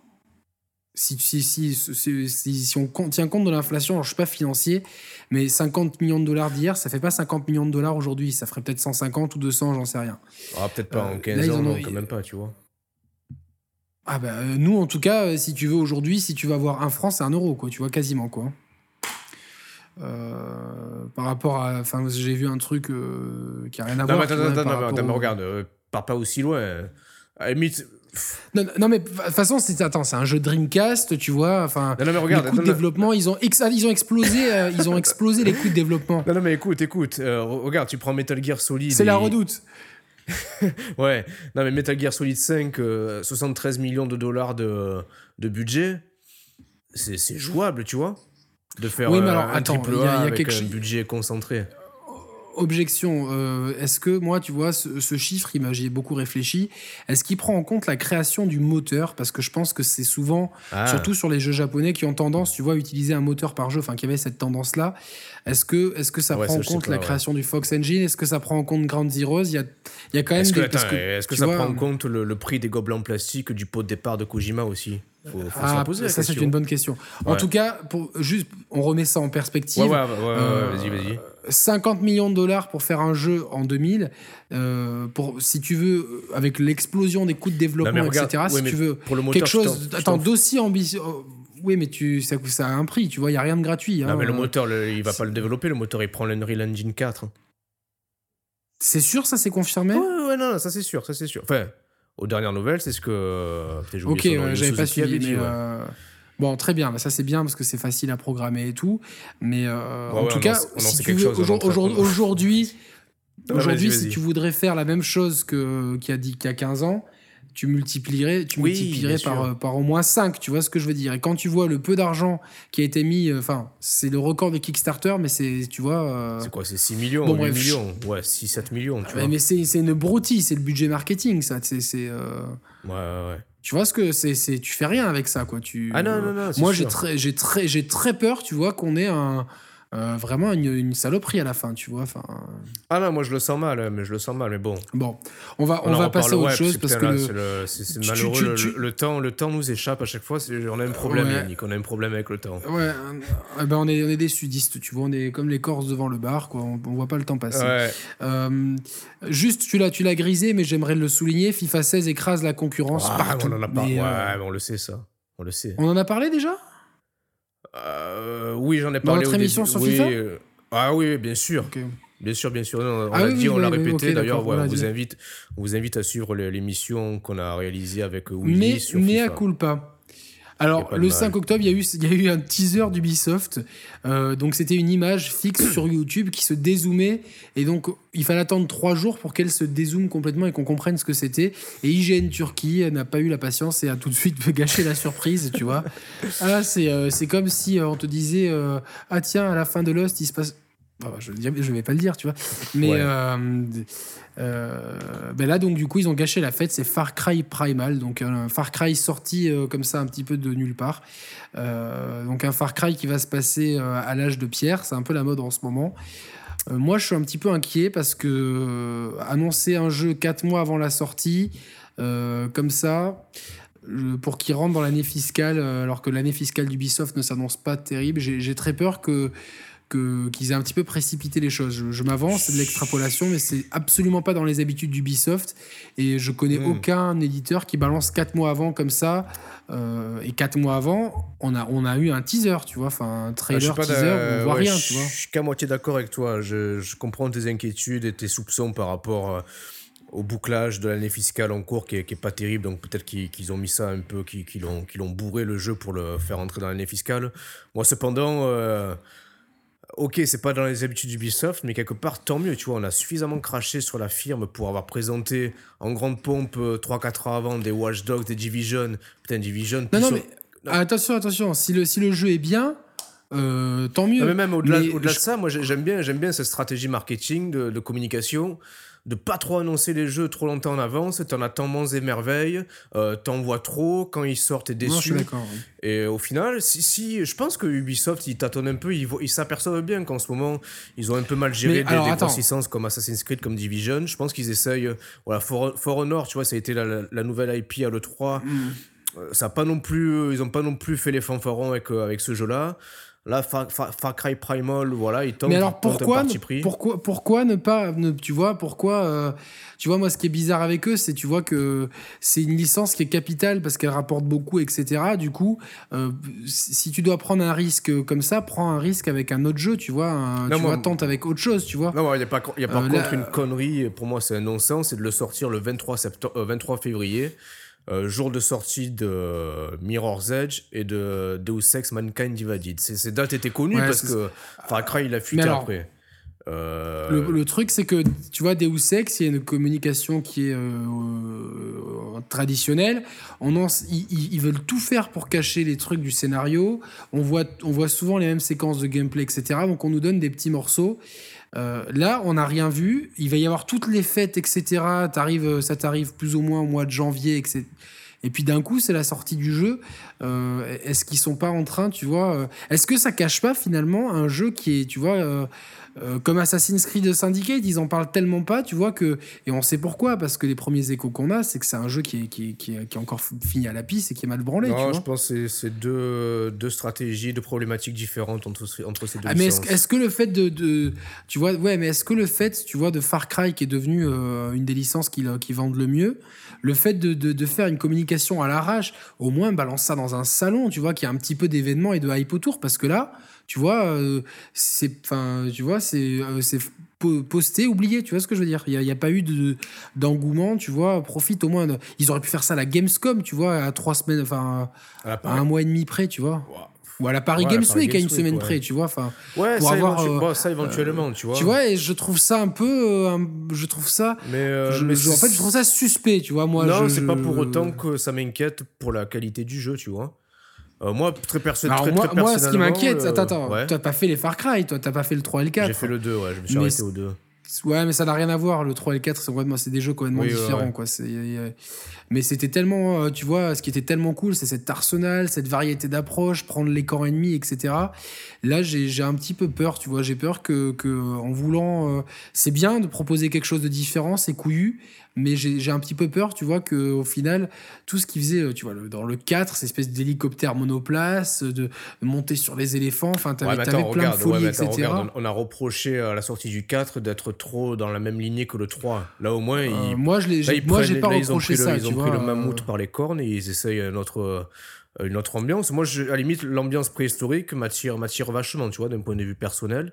si, si, si, si, on tient compte de l'inflation, je suis pas financier, mais 50 millions de dollars d'hier, ça fait pas 50 millions de dollars aujourd'hui, ça ferait peut-être 150 ou 200, j'en sais rien. Ah, peut-être pas en 15 ans, non, quand même pas, tu vois. Ah bah nous en tout cas, si tu veux aujourd'hui, si tu vas avoir un franc, c'est un euro, quoi, tu vois, quasiment, quoi. Euh, par rapport à. Enfin, j'ai vu un truc euh, qui a rien à voir. Mais attends, attends, attends, mais regarde, euh, pars pas aussi loin. À limite. Non, non, mais de toute façon, c'est attends, c'est un jeu Dreamcast, tu vois. Enfin, non, mais regarde, les coûts de développement, ils ont ils ont explosé, ils ont explosé les coûts de développement. Non, non, mais écoute, écoute, regarde, tu prends Metal Gear Solid. C'est la redoute. ouais, non mais Metal Gear Solid 5, 73 millions de dollars de, de budget, c'est jouable, tu vois de faire oui, mais alors, un attends, triple A y a, y a avec un budget concentré. Objection, euh, est-ce que moi, tu vois, ce, chiffre, j'y ai beaucoup réfléchi, est-ce qu'il prend en compte la création du moteur? Parce que je pense que c'est souvent, ah. surtout sur les jeux japonais, qui ont tendance, tu vois, à utiliser un moteur par jeu, enfin, qui avait cette tendance-là. Est-ce que, est que ça prend en compte la création du Fox Engine? Est-ce que ça prend en compte Ground Zeroes? Il y a, y a quand même est-ce que, est-ce que ça prend en compte le, prix des gobelins plastiques du pot de départ de Kojima aussi? Faut, faut ah, poser ça, c'est une bonne question. En tout cas, pour, juste, on remet ça en perspective. Ouais, ouais, ouais, vas-y, vas-y. 50 millions de dollars pour faire un jeu en 2000, euh, pour, si tu veux, avec l'explosion des coûts de développement, etc., si tu veux pour le moteur, quelque chose attends, d'aussi ambitieux. Oh, oui, mais tu, ça, ça, a un prix, tu vois, il n'y a rien de gratuit. Hein. Non, mais le moteur, il va pas le développer, le moteur, il prend l'Unreal Engine 4. C'est sûr, ça c'est confirmé? Ouais, ouais, non, ça c'est sûr, ça c'est sûr. Enfin, aux dernières nouvelles, c'est ce que. Ok, j'avais pas suivi, mais. Euh, bon, très bien, ça c'est bien parce que c'est facile à programmer et tout. Mais euh, en tout cas, si tu veux, aujourd'hui, aujourd'hui, si tu voudrais faire la même chose qu'il y, a, qu'il y a 15 ans, tu multiplierais, tu multiplierais par, euh, par au moins 5, tu vois ce que je veux dire. Et quand tu vois le peu d'argent qui a été mis, euh, enfin, c'est le record de Kickstarter, mais c'est, tu vois. Euh, c'est quoi, c'est 6 millions, bon, 8 millions? Ouais, 6-7 millions, tu vois. Mais c'est, une broutille, c'est le budget marketing, ça. C'est, ouais, ouais, ouais. Tu vois ce que c'est, c'est, tu fais rien avec ça, quoi. Tu, ah non, non, non. Moi, j'ai très, j'ai très, j'ai très peur, tu vois, qu'on ait un euh, vraiment une, une, saloperie à la fin, tu vois. Enfin. Ah non, moi je le sens mal, mais je le sens mal, mais bon. Bon, on va, on, va passer à autre chose parce que c'est malheureux. le, temps, le temps nous échappe à chaque fois. On a un problème, Yannick. On a un problème avec le temps. Ouais. Eh ben on est, on est des sudistes, tu vois. On est comme les Corses devant le bar, quoi. On, on voit pas le temps passer. Euh, juste, tu l'as, tu l'as grisé, mais j'aimerais le souligner. FIFA 16 écrase la concurrence ah. On en a pas. ouais, euh, on le sait ça. On le sait. On en a parlé déjà? Euh, oui, j'en ai parlé. Dans notre émission sur FIFA euh, Ah oui, bien sûr. Bien sûr, bien sûr. on ah l'a dit, on l'a répété. D'ailleurs, on, vous invite, on vous invite à suivre l'émission qu'on a réalisée avec Willy mais, sur mais à culpa. Alors, le 5 octobre, il y, a eu, il y a eu un teaser d'Ubisoft. Euh, donc, c'était une image fixe sur YouTube qui se dézoomait. Et donc, il fallait attendre trois jours pour qu'elle se dézoome complètement et qu'on comprenne ce que c'était. Et IGN Turquie n'a pas eu la patience et a tout de suite gâché la surprise, tu vois. Ah, c'est euh, comme si euh, on te disait Ah, tiens, à la fin de Lost, il se passe je ne vais pas le dire, tu vois. Mais euh, euh, ben là, donc, du coup, ils ont gâché la fête. C'est Far Cry Primal. Donc, un Far Cry sorti euh, comme ça, un petit peu de nulle part. donc, un Far Cry qui va se passer à l'âge de pierre. C'est un peu la mode en ce moment. moi, je suis un petit peu inquiet parce que annoncer un jeu 4 mois avant la sortie, comme ça pour qu'il rentre dans l'année fiscale, alors que l'année fiscale d'Ubisoft ne s'annonce pas terrible. J'ai très peur que qu'ils aient un petit peu précipité les choses. Je, m'avance, c'est de l'extrapolation, mais c'est absolument pas dans les habitudes d'Ubisoft. Et je connais hmm. aucun éditeur qui balance 4 mois avant comme ça. Euh, et 4 mois avant, on a, on a eu un teaser, tu vois, enfin un trailer, teaser, on voit rien, tu vois. Je suis qu'à moitié d'accord avec toi. Je, je, comprends tes inquiétudes et tes soupçons par rapport euh, au bouclage de l'année fiscale en cours qui est, qui est pas terrible. Donc peut-être qu'ils ont mis ça un peu, qu'ils l'ont ont bourré le jeu pour le faire entrer dans l'année fiscale. Moi, cependant. Euh, ok, c'est pas dans les habitudes d'Ubisoft, mais quelque part, tant mieux, tu vois, on a suffisamment craché sur la firme pour avoir présenté en grande pompe 3-4 euh, ans avant des Watch Dogs, des Division. Putain, Division. Non, non, mais attention, attention, si le, si le jeu est bien, euh, tant mieux. mais même au-delà de ça, moi j'aime bien, bien cette stratégie marketing, de, de communication de pas trop annoncer les jeux trop longtemps en avance. T'en attends monts et merveilles, euh, t'en vois trop, quand ils sortent, t'es déçu. Et au final, si, si, je pense que Ubisoft, ils tâtonnent un peu, ils, ils s'aperçoivent bien qu'en ce moment, ils ont un peu mal géré des, consistances comme Assassin's Creed, comme Division. Je pense qu'ils essayent. Voilà, For, Honor, tu vois, ça a été la, nouvelle IP à l'E3. ça pas non plus, ils ont pas non plus fait les fanfarons avec, avec ce jeu-là. Là, Far, Cry Primal, voilà, il tombe. Mais alors pourquoi, ne, pourquoi, pourquoi ne pas, ne, tu vois, pourquoi, euh, tu vois, moi, ce qui est bizarre avec eux, c'est, tu vois, que c'est une licence qui est capitale parce qu'elle rapporte beaucoup, etc. Du coup, euh, si tu dois prendre un risque comme ça, prends un risque avec un autre jeu, tu vois, tu vois, tente avec autre chose, tu vois. Non, il n'y a pas, y a par euh, contre une connerie, pour moi, c'est un non-sens, c'est de le sortir le 23, septembre, 23 février. Euh, jour de sortie de Mirror's Edge et de Deus Ex Mankind Divided. Ces dates étaient connues parce que Far Cry, il a fuité après. Euh, le, truc, c'est que, tu vois, Deus Ex, il y a une communication qui est euh, traditionnelle. On ils, veulent tout faire pour cacher les trucs du scénario. On voit, on voit souvent les mêmes séquences de gameplay, etc. Donc, on nous donne des petits morceaux. Euh, là, on n'a rien vu. Il va y avoir toutes les fêtes, etc. Arrives, ça t'arrive plus ou moins au mois de janvier, etc. Et puis d'un coup, c'est la sortie du jeu. Euh, est-ce qu'ils sont pas en train, tu vois euh, Est-ce que ça cache pas finalement un jeu qui est, tu vois, euh, comme Assassin's Creed Syndicate, ils en parlent tellement pas, tu vois, que. Et on sait pourquoi, parce que les premiers échos qu'on a, c'est que c'est un jeu qui est, qui, qui, est, encore fini à la piste et qui est mal branlé. Non, je pense que c'est deux, deux stratégies, deux problématiques différentes entre, entre ces deux ah, Mais est-ce que le fait de, de, Tu vois, ouais, mais est-ce que le fait, tu vois, de Far Cry, qui est devenu euh, une des licences qui, qui vendent le mieux, le fait de, de, de faire une communication à l'arrache, au moins balance ça dans un salon, tu vois, qui a un petit peu d'événements et de hype autour, parce que là tu vois, euh, c'est, enfin, tu vois, c'est, euh, c'est posté, oublié, tu vois ce que je veux dire? Il n'y a, a, pas eu de, d'engouement, tu vois, profite au moins. ils auraient pu faire ça à la Gamescom, tu vois, à trois semaines, enfin, à, un mois et demi près, tu vois. Ou à la Paris Games Week à une semaine près, tu vois. Enfin, ouais, pour ça, avoir, euh, ça éventuellement, tu vois. Tu vois, et je trouve ça un peu, je trouve ça. Mais, mais en fait, je trouve ça suspect, tu vois. Moi, non, c'est pas pour autant que ça m'inquiète pour la qualité du jeu, tu vois. Euh, moi, très, perso très, moi, très moi, ce qui m'inquiète, euh, attends, attends, ouais. toi, t'as pas fait les Far Cry, toi, t'as pas fait le 3 et le 4. J'ai fait le 2, ouais, je me suis arrêté au 2. Ouais, mais ça n'a rien à voir. Le 3 et le 4, c'est des jeux complètement différents. Quoi. Mais c'était tellement, euh, tu vois, ce qui était tellement cool, c'est cet arsenal, cette variété d'approches, prendre les camps ennemis, etc. Là, j'ai un petit peu peur, tu vois. J'ai peur que, que, en voulant. c'est bien de proposer quelque chose de différent, c'est couillu, mais j'ai un petit peu peur, tu vois, qu'au final, tout ce qu'il faisait, euh, tu vois, dans le 4, cette espèce d'hélicoptère monoplace, de monter sur les éléphants, enfin, t'avais plein de folies, etc. on a reproché à la sortie du 4 d'être trop dans la même lignée que le 3. Là, au moins, euh, moi, je moi, j'ai pas reproché ça. Ils ont pris le mammouth par les cornes et ils essayent notre euh, une autre ambiance. Moi, je, à la limite, l'ambiance préhistorique m'attire, m'attire vachement, tu vois, d'un point de vue personnel.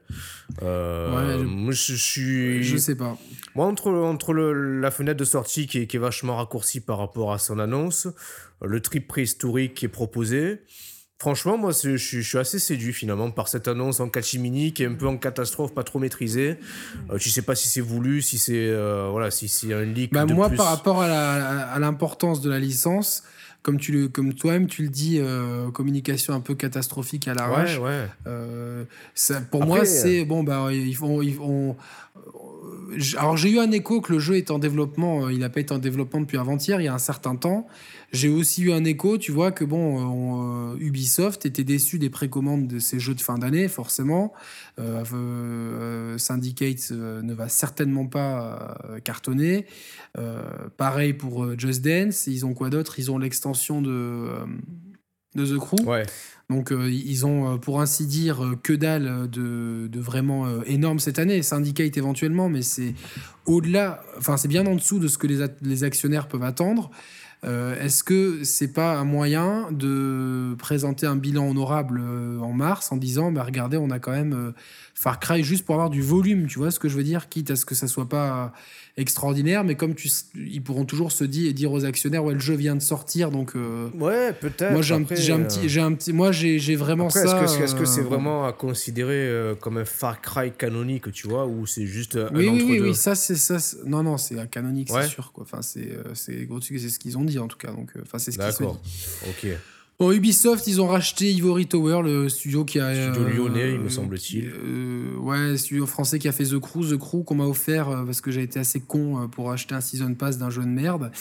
Euh, je, moi, je, suis. Je sais pas. Moi, entre, entre le, la fenêtre de sortie qui est, qui est, vachement raccourcie par rapport à son annonce, le trip préhistorique qui est proposé. Franchement, moi, je, je, suis assez séduit finalement par cette annonce en catimini qui est un peu en catastrophe, pas trop maîtrisée. Euh, tu sais pas si c'est voulu, si c'est euh, voilà, si c'est un leak. Bah, moi, par rapport à l'importance de la licence, comme tu le, comme toi-même tu le dis, euh, communication un peu catastrophique à l'arrache. Ouais, ouais. Euh, ça, pour moi, c'est bon bah ils font, ils font alors j'ai eu un écho que le jeu est en développement, il n'a pas été en développement depuis avant-hier, il y a un certain temps. J'ai aussi eu un écho, tu vois, que bon, euh, Ubisoft était déçu des précommandes de ces jeux de fin d'année, forcément. Euh, euh, Syndicate ne va certainement pas cartonner. pareil pour Just Dance. Ils ont quoi d'autre? Ils ont l'extension de, de The Crew. Ouais. Donc ils ont, pour ainsi dire, que dalle de, de vraiment énorme cette année. Syndicate éventuellement, mais c'est au-delà, enfin c'est bien en dessous de ce que les, les actionnaires peuvent attendre. Euh, est-ce que c'est pas un moyen de présenter un bilan honorable euh, en mars en disant bah, regardez, on a quand même euh, Far Cry juste pour avoir du volume, tu vois ce que je veux dire, quitte à ce que ça soit pas extraordinaire, mais comme tu, ils pourront toujours se dire, dire aux actionnaires ouais le jeu vient de sortir donc. Euh, ouais, peut-être. Moi j'ai un, petit, j'ai un petit, j'ai un petit, moi j'ai, j'ai vraiment ça. Est-ce que, est-ce que c'est euh, vraiment à considérer euh, comme un Far Cry canonique, tu vois, ou c'est juste un oui, oui, oui, oui, ça c'est ça. Non, non, c'est un canonique, c'est sûr quoi. Enfin c'est, c'est, c'est ce qu'ils ont dit en tout cas, donc enfin c'est ce qu'ils ont dit. Ok. Bon, Ubisoft, ils ont racheté Ivory Tower, le studio qui a. Studio euh, lyonnais, il me semble-t-il. Euh, ouais, studio français qui a fait The Crew. The Crew qu'on m'a offert euh, parce que j'ai été assez con pour acheter un season pass d'un jeu de merde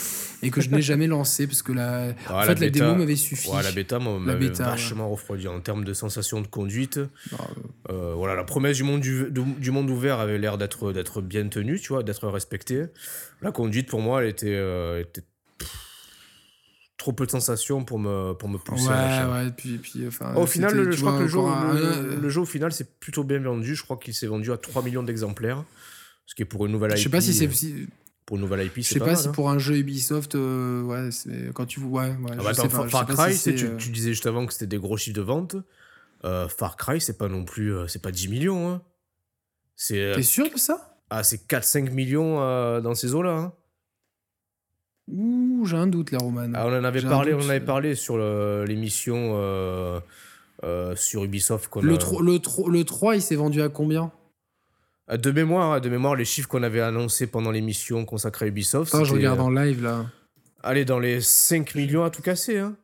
et que je n'ai jamais lancé parce que la, en fait, la, démo m'avait suffi. Ouais, la bêta m'avait vachement refroidi en termes de sensation de conduite. voilà, la promesse du monde, du, du monde ouvert avait l'air d'être bien tenue, tu vois, d'être respectée. La conduite, pour moi, elle était, était trop peu de sensations pour me, pour me pousser ouais, à Ouais, puis, puis enfin, Au final, je crois que le jeu, le, jeu, au final, c'est plutôt bien vendu. Je crois qu'il s'est vendu à 3 millions d'exemplaires. Ce qui est pour une nouvelle IP. Je sais pas si c'est. Euh, pour une nouvelle IP, Je sais pas, si hein. pour un jeu Ubisoft, euh, ouais, c'est quand tu ouais, ouais ah bah attends, Far, Cry, tu, tu, disais juste avant que c'était des gros chiffres de vente. Far Cry, c'est pas non plus, c'est pas 10 millions. Hein. T'es sûr de ça? Ah, c'est 4-5 millions dans ces eaux-là. Hein. Ouh, j'ai un doute, la Roman. Ah, on en avait parlé, on avait parlé sur l'émission euh, euh, sur Ubisoft. Le, le, le 3, il s'est vendu à combien? Euh, De mémoire, de mémoire, les chiffres qu'on avait annoncés pendant l'émission consacrée à Ubisoft. je regarde en live là. Allez, dans les 5 millions à tout casser. Hein.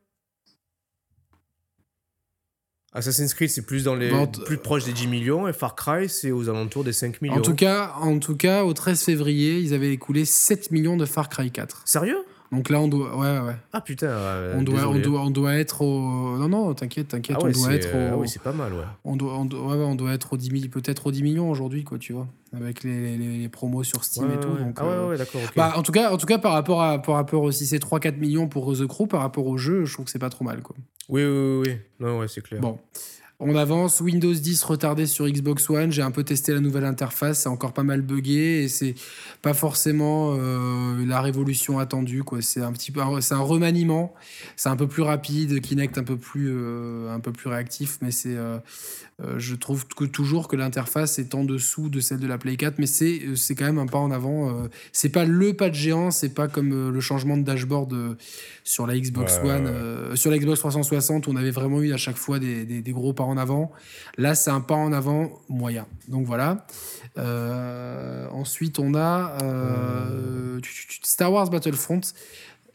Assassin's Creed, c'est plus dans les plus proche des 10 millions et Far Cry, c'est aux alentours des 5 millions. En tout cas, en tout cas, au 13 février, ils avaient écoulé 7 millions de Far Cry 4. Sérieux? Donc là, on doit. Ouais, ouais. Ah putain. on, doit, on, doit, on doit être au. Non, non, t'inquiète, t'inquiète. Ah on doit être au. Ah oui, c'est pas mal, ouais. On doit, on doit, ouais, on doit être au 10 peut-être aux 10 millions aujourd'hui, quoi, tu vois. Avec les, les, promos sur Steam et tout. Donc, ah ouais, euh, ouais, d'accord. Bah, en, tout cas, en tout cas, par rapport à. Par rapport aussi, c'est 3-4 millions pour The Crew, par rapport au jeu, je trouve que c'est pas trop mal, quoi. Oui, oui, oui. oui. Non, ouais, c'est clair. Bon. On avance, Windows 10 retardé sur Xbox One. J'ai un peu testé la nouvelle interface, c'est encore pas mal buggé et c'est pas forcément euh, la révolution attendue. Quoi. C'est un petit peu, c'est un remaniement, c'est un peu plus rapide, Kinect un peu plus, euh, un peu plus réactif, mais c'est, euh, je trouve que toujours que l'interface est en dessous de celle de la Play 4, mais c'est, c'est quand même un pas en avant. c'est pas le pas de géant, c'est pas comme le changement de dashboard sur la Xbox One, sur la Xbox 360 où on avait vraiment eu à chaque fois des, des gros pas en avant. Là, c'est un pas en avant moyen. Donc voilà. Euh, ensuite, on a euh, Star Wars Battlefront.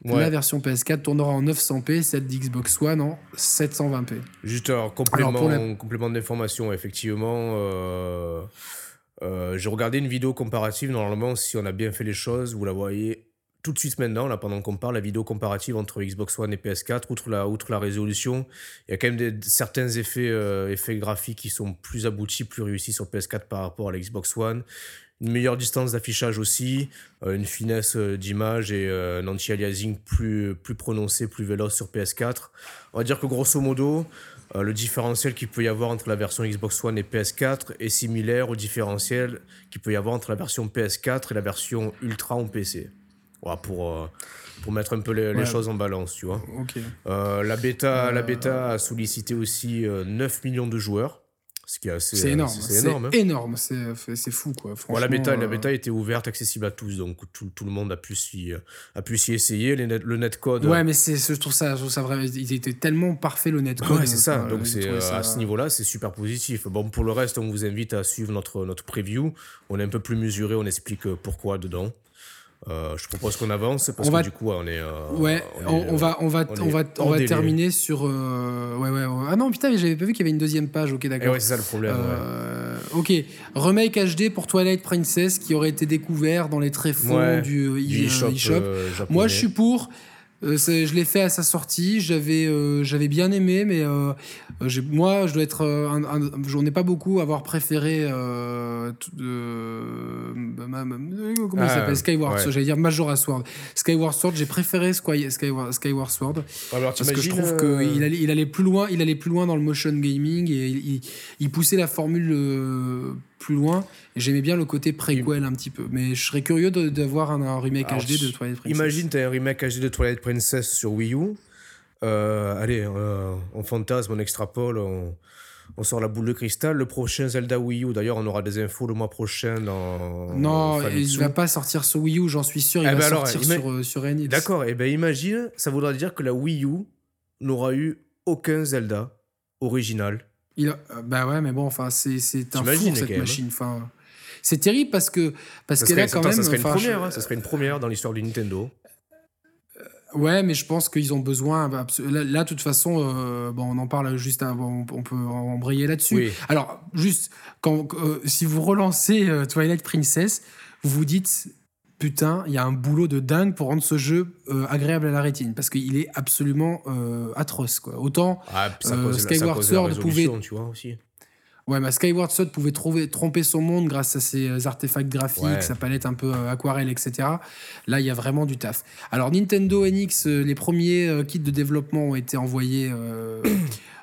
La version PS4 tournera en 900p, celle d'Xbox One en 720p. Juste un complément, complément d'information, effectivement. Euh, j'ai regardé une vidéo comparative. Normalement, si on a bien fait les choses, vous la voyez tout de suite maintenant, là, pendant qu'on parle, la vidéo comparative entre Xbox One et PS4, outre la, résolution, il y a quand même certains effets, euh, effets graphiques qui sont plus aboutis, plus réussis sur PS4 par rapport à la Xbox One. Une meilleure distance d'affichage aussi, euh, une finesse euh, d'image et un anti-aliasing plus, plus prononcé, plus véloce sur PS4. On va dire que grosso modo, le différentiel qu'il peut y avoir entre la version Xbox One et PS4 est similaire au différentiel qu'il peut y avoir entre la version PS4 et la version Ultra en PC pour, euh, pour mettre un peu les, choses en balance, tu vois. Euh, la, bêta, la euh, bêta a sollicité aussi 9 millions de joueurs. Ce qui est assez c'est énorme. C'est énorme. Hein. C'est fou, quoi. la, bêta, la bêta était ouverte, accessible à tous, donc tout, tout le monde a pu s'y, a pu s'y essayer. Les net, le netcode. Ouais, mais c'est, je trouve ça, je trouve ça vraiment. Il était tellement parfait le netcode. Ouais, c'est ça. donc c'est, à ce niveau-là, c'est super positif. Bon, pour le reste, on vous invite à suivre notre, notre preview. On est un peu plus mesuré, on explique pourquoi dedans. Euh, je propose qu'on avance parce que du coup on est. Euh, ouais, on, va on va on, va on va terminer sur. Euh, ouais ouais. Ah non putain, j'avais pas vu qu'il y avait une deuxième page. Ok d'accord. ouais c'est ça le problème. Ok, remake HD pour Twilight Princess qui aurait été découvert dans les tréfonds du, du eShop. Moi je suis pour. Euh, je l'ai fait à sa sortie, j'avais euh, j'avais bien aimé, mais euh, moi, je dois être. J'en ai pas beaucoup avoir préféré. comment il s'appelle? Skyward Sword. J'allais dire Majora Sword. Skyward Sword, j'ai préféré Skyward, Skyward Sword. parce que je trouve qu'il allait, il allait, plus loin, il allait plus loin dans le motion gaming et il, il poussait la formule plus loin. J'aimais bien le côté préquel un petit peu. Mais je serais curieux d'avoir un, remake HD de Twilight Princess. Imagine, tu as un remake HD de Twilight Princess sur Wii U. Euh, allez, euh, on fantasme, on extrapole, on, sort la boule de cristal. Le prochain Zelda Wii U, d'ailleurs, on aura des infos le mois prochain dans. Non, il va pas sortir sur Wii U, j'en suis sûr. Il eh va ben sortir sur, euh, sur NX. D'accord, et eh ben imagine, ça voudra dire que la Wii U n'aura eu aucun Zelda original il euh, bah ouais, mais bon, enfin, c'est, c'est un four cette hein. machine. Enfin, c'est terrible parce que parce qu'elle a quand même. Ça serait une première. Hein, ça serait une première dans l'histoire du Nintendo. Euh, ouais, mais je pense qu'ils ont besoin. Bah, là, de toute façon, euh, bon, on en parle juste avant, on peut embrayer là-dessus. Alors, juste, quand, si vous relancez Twilight Princess, vous vous dites, putain, il y a un boulot de dingue pour rendre ce jeu euh, agréable à la rétine parce qu'il est absolument euh, atroce quoi. Autant ah, euh, Skyward Sword pouvait tu vois aussi. Ouais, bah Skyward Sword pouvait trouver, tromper son monde grâce à ses artefacts graphiques, sa palette un peu aquarelle, etc. Là, il y a vraiment du taf. Alors, Nintendo NX, les premiers kits de développement ont été envoyés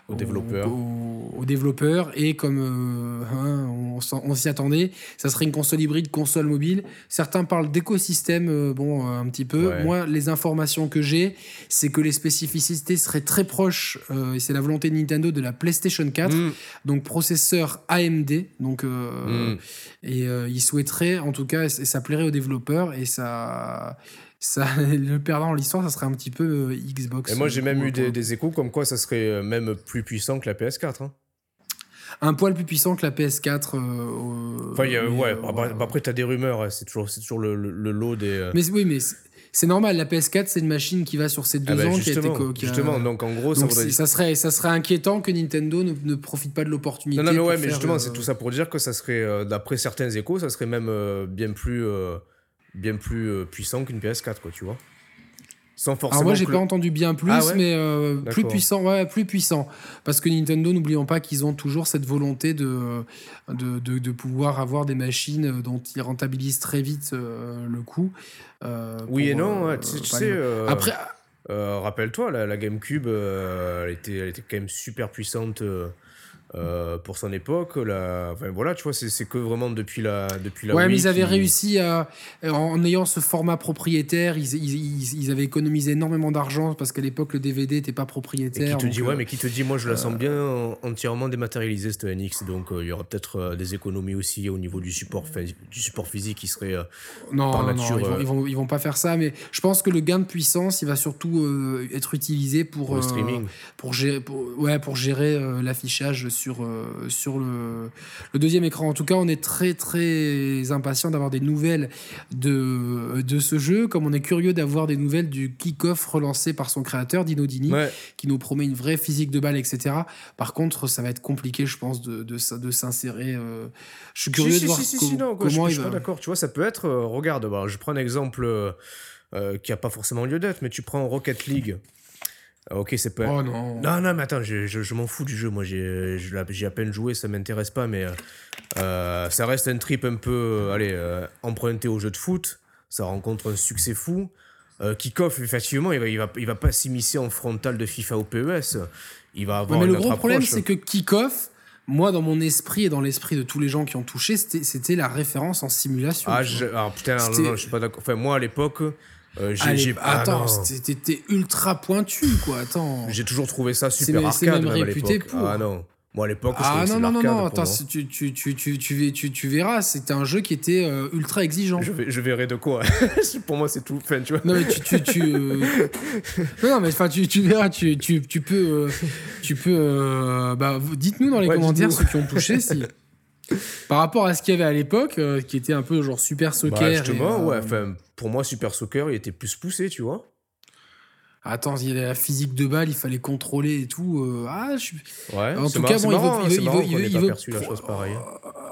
aux développeurs. Aux, développeurs. Et comme euh, hein, on, s'y attendait, ça serait une console hybride, console mobile. Certains parlent d'écosystème, euh, bon, euh, un petit peu. Moi, les informations que j'ai, c'est que les spécificités seraient très proches, et c'est la volonté de Nintendo, de la PlayStation 4. Mm. Donc, processeur AMD. Donc, mm. Et ils souhaiteraient, en tout cas, et ça plairait aux développeurs, et ça ça, le perdant l'histoire, ça serait un petit peu euh, Xbox. Et moi, j'ai même eu des, échos comme quoi ça serait euh, même plus puissant que la PS4. Hein. Un poil plus puissant que la PS4. Euh, enfin, ouais, après, tu as des rumeurs, hein, c'est toujours, toujours le, le, lot des. Mais oui, mais c'est normal, la PS4, c'est une machine qui va sur ces deux ah bah, ans. Justement, qui a été, justement, donc en gros, ça, serait, ça serait inquiétant que Nintendo ne, profite pas de l'opportunité. Non, non, mais ouais, mais justement, c'est tout ça pour dire que ça serait, d'après certains échos, ça serait même bien plus bien plus euh, puissant qu'une PS4, quoi, tu vois. Sans forcément. Alors moi, j'ai pas entendu bien plus, ah mais euh, plus puissant, ouais, plus puissant. Parce que Nintendo, n'oublions pas qu'ils ont toujours cette volonté de de, de, pouvoir avoir des machines dont ils rentabilisent très vite euh, le coût. oui et non, tu, sais. Après. Rappelle-toi, la, la, GameCube, elle, était, elle était quand même super puissante euh, pour son époque. Enfin, voilà, tu vois, c'est que vraiment depuis la depuis la Ouais, mais ils avaient réussi à, en ayant ce format propriétaire, ils, ils, ils avaient économisé énormément d'argent parce qu'à l'époque le DVD n'était pas propriétaire. Et qui te dit ouais, euh, mais qui te dit moi je la sens euh, bien entièrement dématérialisée cette NX, donc il y aura peut-être des économies aussi au niveau du support du support physique qui serait non, par nature. Non, ils, vont, ils, vont, pas faire ça, mais je pense que le gain de puissance, il va surtout être utilisé pour, pour le streaming, pour gérer, ouais, pour gérer l'affichage sur, euh, sur le, le, deuxième écran. En tout cas, on est très très impatient d'avoir des nouvelles de, de ce jeu, comme on est curieux d'avoir des nouvelles du kick-off relancé par son créateur, Dino Dini, qui nous promet une vraie physique de balle, etc. Par contre, ça va être compliqué, je pense, de, de, de s'insérer. Euh, je suis curieux de voir comment je, il suis d'accord. Tu vois, ça peut être. Euh, regarde, bah, je prends un exemple. qui n'a pas forcément lieu d'être, mais tu prends Rocket League, ok, c'est pas. Oh non. Non, non, mais attends, je, je, m'en fous du jeu. Moi, j'ai à peine joué, ça m'intéresse pas, mais euh, ça reste un trip un peu allez, euh, emprunté au jeu de foot. Ça rencontre un succès fou. Euh, Kickoff, effectivement, il va, il va, il va pas s'immiscer en frontal de FIFA ou PES. Il va avoir. mais le gros problème, c'est que Kickoff, moi, dans mon esprit et dans l'esprit de tous les gens qui ont touché, c'était la référence en simulation. Ah, je, alors, putain, non, non, je suis pas d'accord. Enfin, moi, à l'époque. Euh, ah, attends, c'était ultra pointu, quoi. Attends. J'ai toujours trouvé ça super arcade, même, réputé pour. Ah non. Moi, à l'époque, ah non, non, non, non, attends, tu, tu, tu, tu, tu, tu, verras, c'était un jeu qui était euh, ultra exigeant. Je, je verrai de quoi. Pour moi, c'est tout. Enfin, tu vois. Non, mais tu. tu, tu euh, non, mais enfin, tu, tu verras, tu, tu, tu peux. tu peux bah, Dites-nous dans les commentaires ceux qui ont touché si. Par rapport à ce qu'il y avait à l'époque, qui était un peu genre Super Soccer. Bah, justement, ouais, enfin pour moi, Super Soccer, il était plus poussé, tu vois. Attends, il y avait la physique de balle, il fallait contrôler et tout. Euh, ah, je... Ouais, en tout cas, bon, il veut, il veut, il veut, il veut, la chose pareille.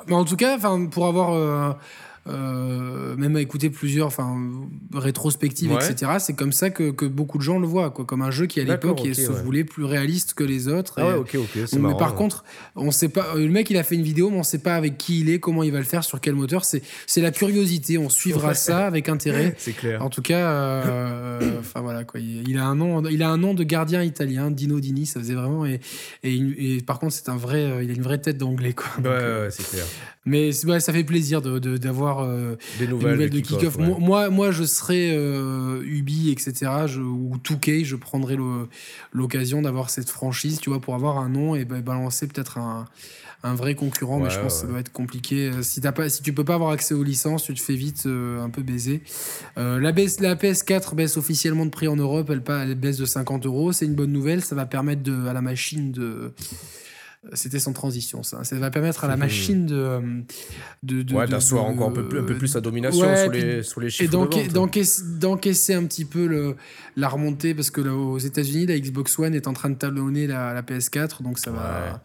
Mais en tout cas, pour avoir euh, euh, même à écouter plusieurs rétrospectives, etc. C'est comme ça que, que, beaucoup de gens le voient, quoi, comme un jeu qui à l'époque se voulait plus réaliste que les autres. Ah ouais, ok, ok. Mais marrant, par contre, on sait pas. Le mec, il a fait une vidéo, mais on sait pas avec qui il est, comment il va le faire, sur quel moteur. C'est la curiosité. On suivra ça avec intérêt. C'est clair. En tout cas, euh, enfin voilà quoi. Il, a un nom, il a un nom de gardien italien, Dino Dini. Ça faisait vraiment et, et, par contre, c'est un vrai, euh, il a une vraie tête d'anglais quoi. ouais c'est clair. Mais ouais, ça fait plaisir d'avoir de, d'avoir euh, des, nouvelles de kick-off. moi, moi, je serais euh, Ubi, etc. Je, ou 2K, je prendrais l'occasion d'avoir cette franchise, tu vois, pour avoir un nom et bah, balancer peut-être un, un, vrai concurrent. mais je pense que ça doit être compliqué. Si, as pas, si tu peux pas avoir accès aux licences, tu te fais vite euh, un peu baiser. la, baisse, la PS4 baisse officiellement de prix en Europe, elle, elle baisse de 50 euros. C'est une bonne nouvelle. Ça va permettre de, à la machine de c'était sans transition, ça. Ça va permettre à la machine de. de, de ouais, d'asseoir encore un peu, plus, un peu plus sa domination sur, les, sur les chiffres. Et d'encaisser un petit peu le, la remontée, parce que là, aux États-Unis, la Xbox One est en train de talonner la, la PS4, donc ça va.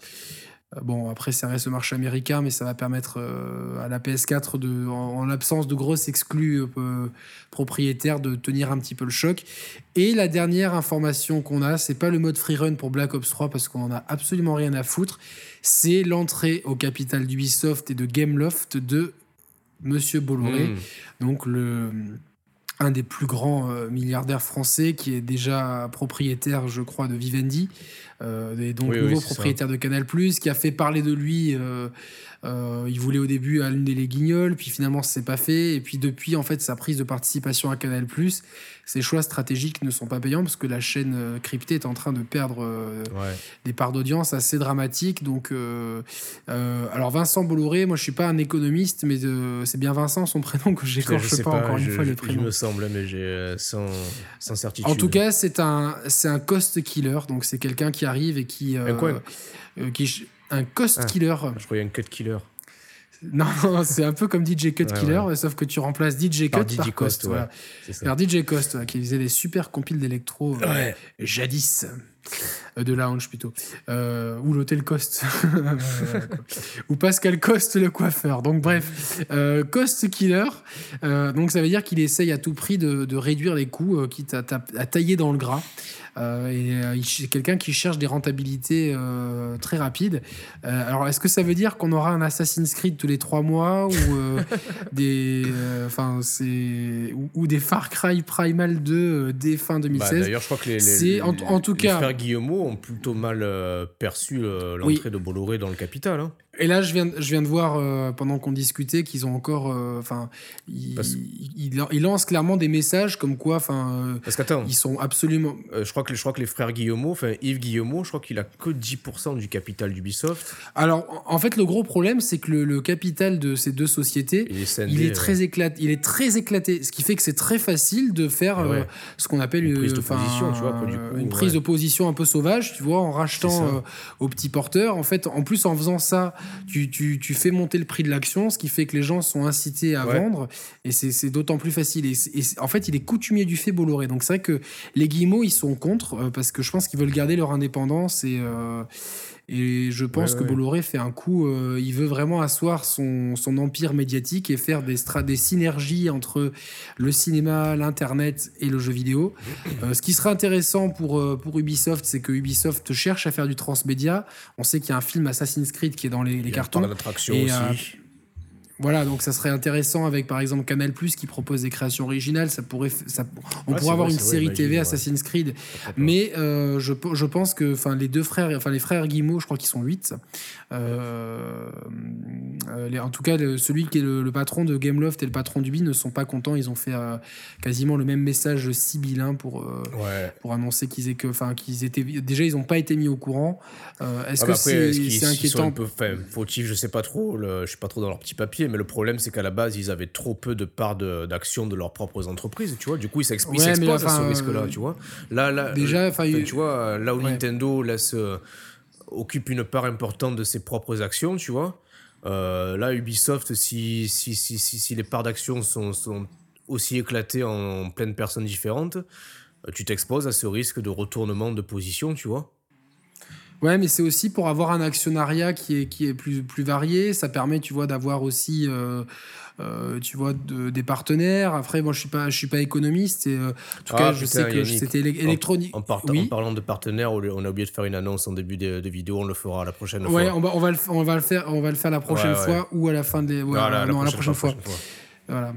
Bon, après, ça reste le marché américain, mais ça va permettre à la PS4, de, en, l'absence de grosses exclus propriétaires, de tenir un petit peu le choc. Et la dernière information qu'on a, c'est pas le mode freerun pour Black Ops 3 parce qu'on en a absolument rien à foutre. C'est l'entrée au capital d'Ubisoft et de Gameloft de Monsieur Bolloré, hmm. donc le un des plus grands euh, milliardaires français qui est déjà propriétaire, je crois, de Vivendi, euh, et donc nouveau propriétaire de Canal+, qui a fait parler de lui euh, euh, il voulait au début aligner les guignols, puis finalement, ce s'est pas fait. Et puis depuis, en fait, sa prise de participation à Canal+, ses choix stratégiques ne sont pas payants parce que la chaîne euh, cryptée est en train de perdre euh, des parts d'audience assez dramatiques. Donc, alors Vincent Bolloré, moi, je suis pas un économiste, mais c'est bien Vincent son prénom que j'écorche pas, pas, encore une fois le prénom. Il me semble, mais j'ai sans, sans, certitude. En tout cas, c'est un c'est un cost killer, donc c'est quelqu'un qui arrive et qui quoi? qui un cost ah, killer. Je croyais un cut killer. Non, c'est un peu comme DJ Cut Killer, sauf que tu remplaces DJ Cut par, Cost. Voilà. Par DJ Cost, qui faisait des super compiles d'électro euh, jadis. Euh, de lounge plutôt. Euh, ou l'hôtel Cost. ou Pascal Cost, le coiffeur. Donc bref, Cost Killer. donc ça veut dire qu'il essaye à tout prix de, de réduire les coûts, quitte à, à, tailler dans le gras. Euh, et euh, c'est quelqu'un qui cherche des rentabilités euh, très rapides. alors, est-ce que ça veut dire qu'on aura un Assassin's Creed tous les trois mois ou des, enfin, c'est ou, des Far Cry Primal 2 dès fin 2016 bah, D'ailleurs, je crois que les, les, en, en, tout cas, frères Guillemot ont plutôt mal perçu l'entrée de Bolloré dans le capital. Hein. Et là, je viens, je viens de voir euh, pendant qu'on discutait qu'ils ont encore, euh, enfin, ils, ils, lancent clairement des messages comme quoi, enfin, euh, parce qu'attends, ils sont absolument. je crois que je crois que les frères Guillemot, enfin Yves Guillemot, je crois qu'il a que 10% du capital d'Ubisoft. Alors, en fait, le gros problème, c'est que le, capital de ces deux sociétés, il est, très éclaté, il est très éclaté, ce qui fait que c'est très facile de faire ce qu'on appelle une prise de position, tu vois, une prise de position un peu sauvage, tu vois, en rachetant aux petits porteurs. En fait, en plus, en faisant ça tu, fais monter le prix de l'action, ce qui fait que les gens sont incités à vendre, et c'est d'autant plus facile. Et, en fait, il est coutumier du fait Bolloré. Donc c'est vrai que les Guillemots, ils sont contre, euh, parce que je pense qu'ils veulent garder leur indépendance et... Euh, et je pense que Bolloré fait un coup, euh, il veut vraiment asseoir son, son, empire médiatique et faire des, des synergies entre le cinéma, l'internet et le jeu vidéo. Euh, ce qui serait intéressant pour, euh, pour Ubisoft, c'est que Ubisoft cherche à faire du transmédia. On sait qu'il y a un film Assassin's Creed qui est dans les, les cartons. Et, aussi. Voilà, donc ça serait intéressant avec par exemple Canal Plus qui propose des créations originales. Ça pourrait, ça, on pourrait avoir une série TV Assassin's Creed. Mais euh, je, je, pense que enfin les deux frères, enfin les frères Guimau, je crois qu'ils sont huit. Euh, euh, en tout cas, celui qui est le, patron de Gameloft et le patron d'Ubi ne sont pas contents. Ils ont fait quasiment le même message sibyllin pour pour annoncer qu'ils étaient, enfin qu'ils étaient déjà ils n'ont pas été mis au courant. Est-ce ah que bah c'est inquiétant un peu, fautif, je sais pas trop. Le, je suis pas trop dans leur petit papier mais le problème, c'est qu'à la base, ils avaient trop peu de parts d'action de, leurs propres entreprises, tu vois. Du coup, ils s'exposent à ce risque-là, tu vois. Là, là, déjà, euh, tu vois, là où Nintendo laisse, euh, occupe une part importante de ses propres actions, tu vois. Euh, là, Ubisoft, si, si, si, si, les parts d'action sont, sont, aussi éclatées en, plein de personnes différentes, tu t'exposes à ce risque de retournement de position, tu vois. Ouais, mais c'est aussi pour avoir un actionnariat qui est, qui est plus, plus varié. Ça permet, tu vois, d'avoir aussi, euh, euh, tu vois, des partenaires. Après, moi, je suis pas, je suis pas économiste. Et, euh, en tout cas, ah, je sais que c'était électronique. En, en, parlant de partenaires, on a oublié de faire une annonce en début de, vidéo. On le fera la prochaine fois. Ouais, on va, on va, le, on va le faire, on va le faire la prochaine fois ou à la fin des. Non, la prochaine, fois. Voilà.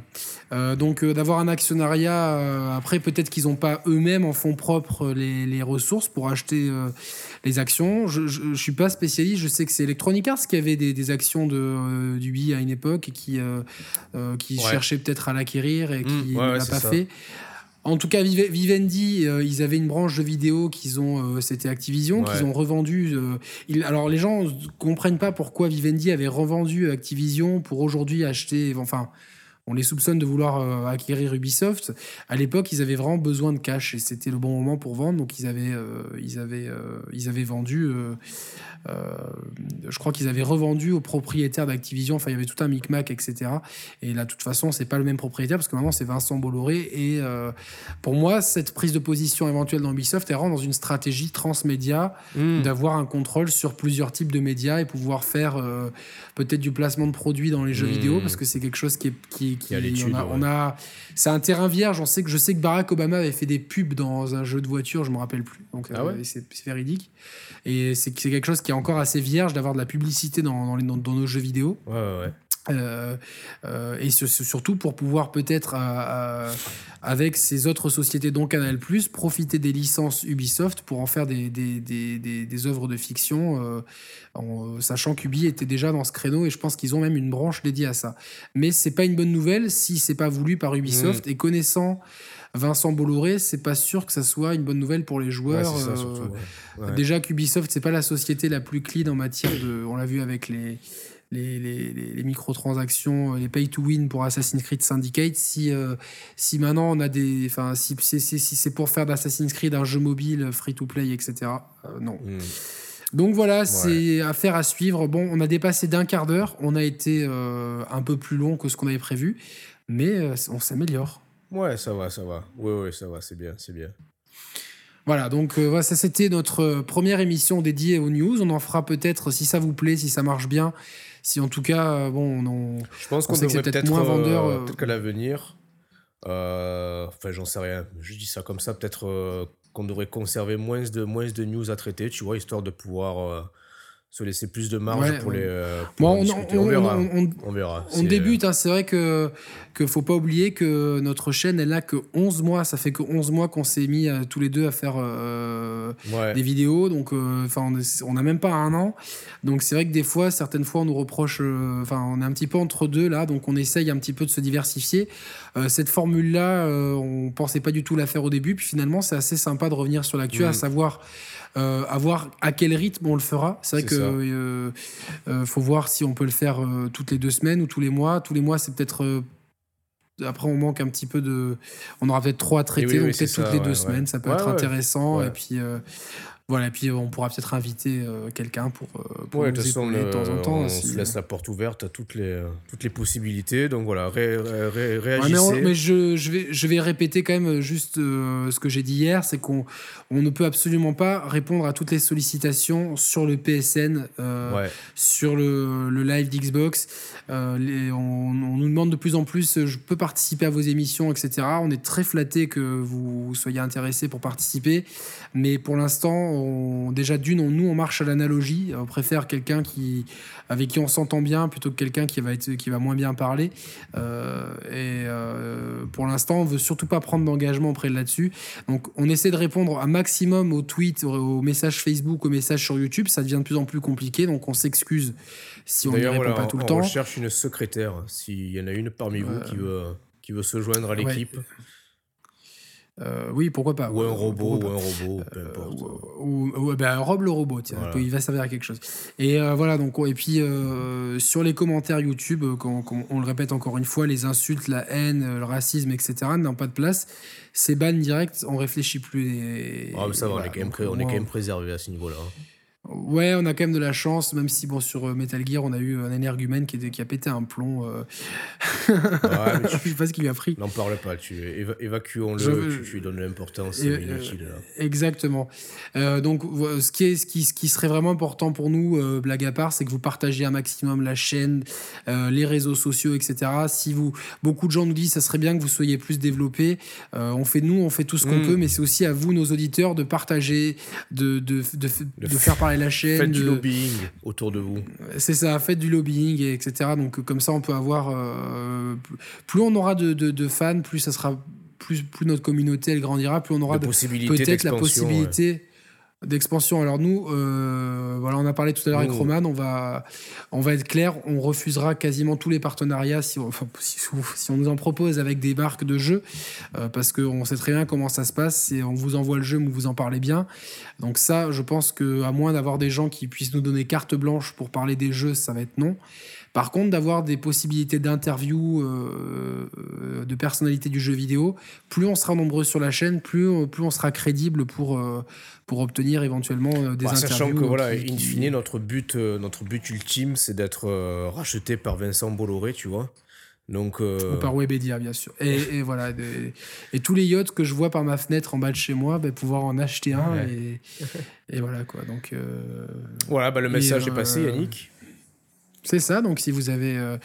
Euh, donc euh, d'avoir un actionnariat, euh, après peut-être qu'ils n'ont pas eux-mêmes en fonds propres les, les ressources pour acheter les actions. Je ne suis pas spécialiste, je sais que c'est Electronic Arts qui avait des, des actions de, du BI à une époque et qui, qui cherchait peut-être à l'acquérir et qui mmh, ne l'a pas fait. En tout cas, Vivendi, ils avaient une branche de vidéo qu'ils ont, c'était Activision, qu'ils ont revendu. alors les gens comprennent pas pourquoi Vivendi avait revendu Activision pour aujourd'hui acheter, enfin on les soupçonne de vouloir euh, acquérir Ubisoft. À l'époque, ils avaient vraiment besoin de cash et c'était le bon moment pour vendre. Donc ils avaient, euh, ils avaient, euh, ils avaient vendu. je crois qu'ils avaient revendu aux propriétaires d'Activision. Enfin, il y avait tout un micmac, etc. Et là, de toute façon, c'est pas le même propriétaire parce que maintenant c'est Vincent Bolloré. Et pour moi, cette prise de position éventuelle d'Ubisoft, elle rentre dans une stratégie transmédia hmm. d'avoir un contrôle sur plusieurs types de médias et pouvoir faire peut-être du placement de produits dans les jeux hmm. vidéo parce que c'est quelque chose qui est qui on a, c'est un terrain vierge. On sait que je sais que Barack Obama avait fait des pubs dans un jeu de voiture, je me rappelle plus. Donc ah euh, c'est véridique. Et c'est quelque chose qui est encore assez vierge d'avoir de la publicité dans, dans, dans, nos jeux vidéo. Ouais, ouais. Euh, euh, et surtout pour pouvoir peut-être euh, avec ces autres sociétés dont Canal Plus profiter des licences Ubisoft pour en faire des, des, des, des, œuvres de fiction en, sachant qu'Ubi était déjà dans ce créneau et je pense qu'ils ont même une branche dédiée à ça mais c'est pas une bonne nouvelle si c'est pas voulu par Ubisoft mmh. et connaissant Vincent Bolloré, c'est pas sûr que ça soit une bonne nouvelle pour les joueurs. Déjà qu'Ubisoft, c'est pas la société la plus clean en matière de. On l'a vu avec les, les, les, les, microtransactions, les pay to win pour Assassin's Creed Syndicate. Si, euh, si maintenant on a des. Enfin, si, si, si c'est pour faire d'Assassin's Creed un jeu mobile, free to play, etc. Euh, non. Hmm. Donc voilà, c'est affaire à suivre. Bon, on a dépassé d'un quart d'heure. On a été euh, un peu plus long que ce qu'on avait prévu, mais on s'améliore. Ouais, ça va, ça va. Oui, oui, ça va, c'est bien, c'est bien. Voilà, donc voilà, ça c'était notre première émission dédiée aux news. On en fera peut-être, si ça vous plaît, si ça marche bien, si en tout cas, euh, bon, on, je pense qu'on devrait peut-être moins vendeur. Euh, peut-être qu'à l'avenir, euh, enfin, j'en sais rien. Je dis ça comme ça, peut-être qu'on devrait conserver moins de moins de news à traiter, tu vois, histoire de pouvoir se laisser plus de marge pour les. Euh, on, verra. On, verra. On débute. Hein, c'est vrai que ne faut pas oublier que notre chaîne, elle a que 11 mois. Ça fait que 11 mois qu'on s'est mis euh, tous les deux à faire euh, des vidéos. Donc, enfin, on n'a même pas un an. Donc, c'est vrai que des fois, certaines fois, on nous reproche. Enfin, on est un petit peu entre deux là. Donc, on essaye un petit peu de se diversifier. cette formule-là, on pensait pas du tout la faire au début. Puis finalement, c'est assez sympa de revenir sur l'actu, à mm. savoir euh, à voir à quel rythme on le fera. C'est vrai qu'il euh, euh, faut voir si on peut le faire toutes les deux semaines ou tous les mois. Tous les mois, c'est peut-être après, on manque un petit peu de. On aura peut-être trois à traiter, donc peut-être toutes les deux semaines, ça peut être intéressant. Et puis, voilà, et puis on pourra peut-être inviter euh, quelqu'un pour, euh, pour nous de, de temps en temps. On se laisse la porte ouverte à toutes les, toutes les possibilités. Donc voilà, réagissez. mais, je, je, vais, je vais répéter quand même juste euh, ce que j'ai dit hier, c'est qu'on on ne peut absolument pas répondre à toutes les sollicitations sur le PSN, sur le, le live d'Xbox. on, on, nous demande de plus en plus, je peux participer à vos émissions, etc. On est très flatté que vous soyez intéressés pour participer. Mais pour l'instant, déjà d'une, nous on marche à l'analogie. On préfère quelqu'un qui avec qui on s'entend bien plutôt que quelqu'un qui va être qui va moins bien parler. Euh, et euh, pour l'instant, on veut surtout pas prendre d'engagement auprès de là-dessus. Donc, on essaie de répondre un maximum aux tweets, aux, messages Facebook, aux messages sur YouTube. Ça devient de plus en plus compliqué, donc on s'excuse si on ne répond pas tout le temps. On cherche une secrétaire. S'il y en a une parmi vous qui veut qui veut se joindre à l'équipe. Euh, oui, pourquoi pas. Ou un robot, ou un robot, peu euh, importe. ou, ben, Rob le robot, tiens, il va servir à quelque chose. Et euh, voilà, donc, et puis sur les commentaires YouTube, quand, on le répète encore une fois, les insultes, la haine, le racisme, etc., n'ont pas de place. C'est ban direct, on réfléchit plus. ah, mais ça va, on, est quand même, on est quand même préservé à ce niveau-là. Hein. Ouais, on a quand même de la chance, même si bon sur euh, Metal Gear, on a eu un énergumène qui, qui a pété un plomb. Euh... Ouais, je sais pas ce qu'il lui a pris. N'en parle pas, tu évacuons-le, tu, lui donnes l'importance euh, Exactement. Euh, donc, ce qui, est, ce, qui, ce qui serait vraiment important pour nous, blague à part, c'est que vous partagiez un maximum la chaîne, les réseaux sociaux, etc. Si vous, beaucoup de gens nous disent, ça serait bien que vous soyez plus développés. on fait nous, on fait tout ce qu'on mm. peut, mais c'est aussi à vous, nos auditeurs, de partager, de, de, de, de faire parler la chaîne. Faites du lobbying autour de vous. C'est ça, faites du lobbying, etc. Donc comme ça, on peut avoir... Euh, plus on aura de, de, fans, plus ça sera... Plus, plus notre communauté elle grandira, plus on aura peut-être la possibilité d'expansion. Alors nous, euh, voilà, on a parlé tout à l'heure avec Roman, on va, on va être clair, on refusera quasiment tous les partenariats si on, si, on nous en propose avec des marques de jeux, euh, parce qu'on sait très bien comment ça se passe, et on vous envoie le jeu, mais vous en parlez bien. Donc ça, je pense que à moins d'avoir des gens qui puissent nous donner carte blanche pour parler des jeux, ça va être non. Par contre, d'avoir des possibilités d'interview de personnalités du jeu vidéo, plus on sera nombreux sur la chaîne, plus, plus on sera crédible pour, pour obtenir éventuellement des bah, interviews. Sachant que, voilà, in fine, notre but, notre but ultime, c'est d'être racheté par Vincent Bolloré, tu vois. Donc, euh, Ou par Webedia, bien sûr. Et, voilà. et tous les yachts que je vois par ma fenêtre en bas de chez moi, ben, pouvoir en acheter un. Et, et, voilà, quoi. Donc, euh, voilà, bah, le message est passé, euh, Yannick. C'est ça. Donc, si vous avez euh,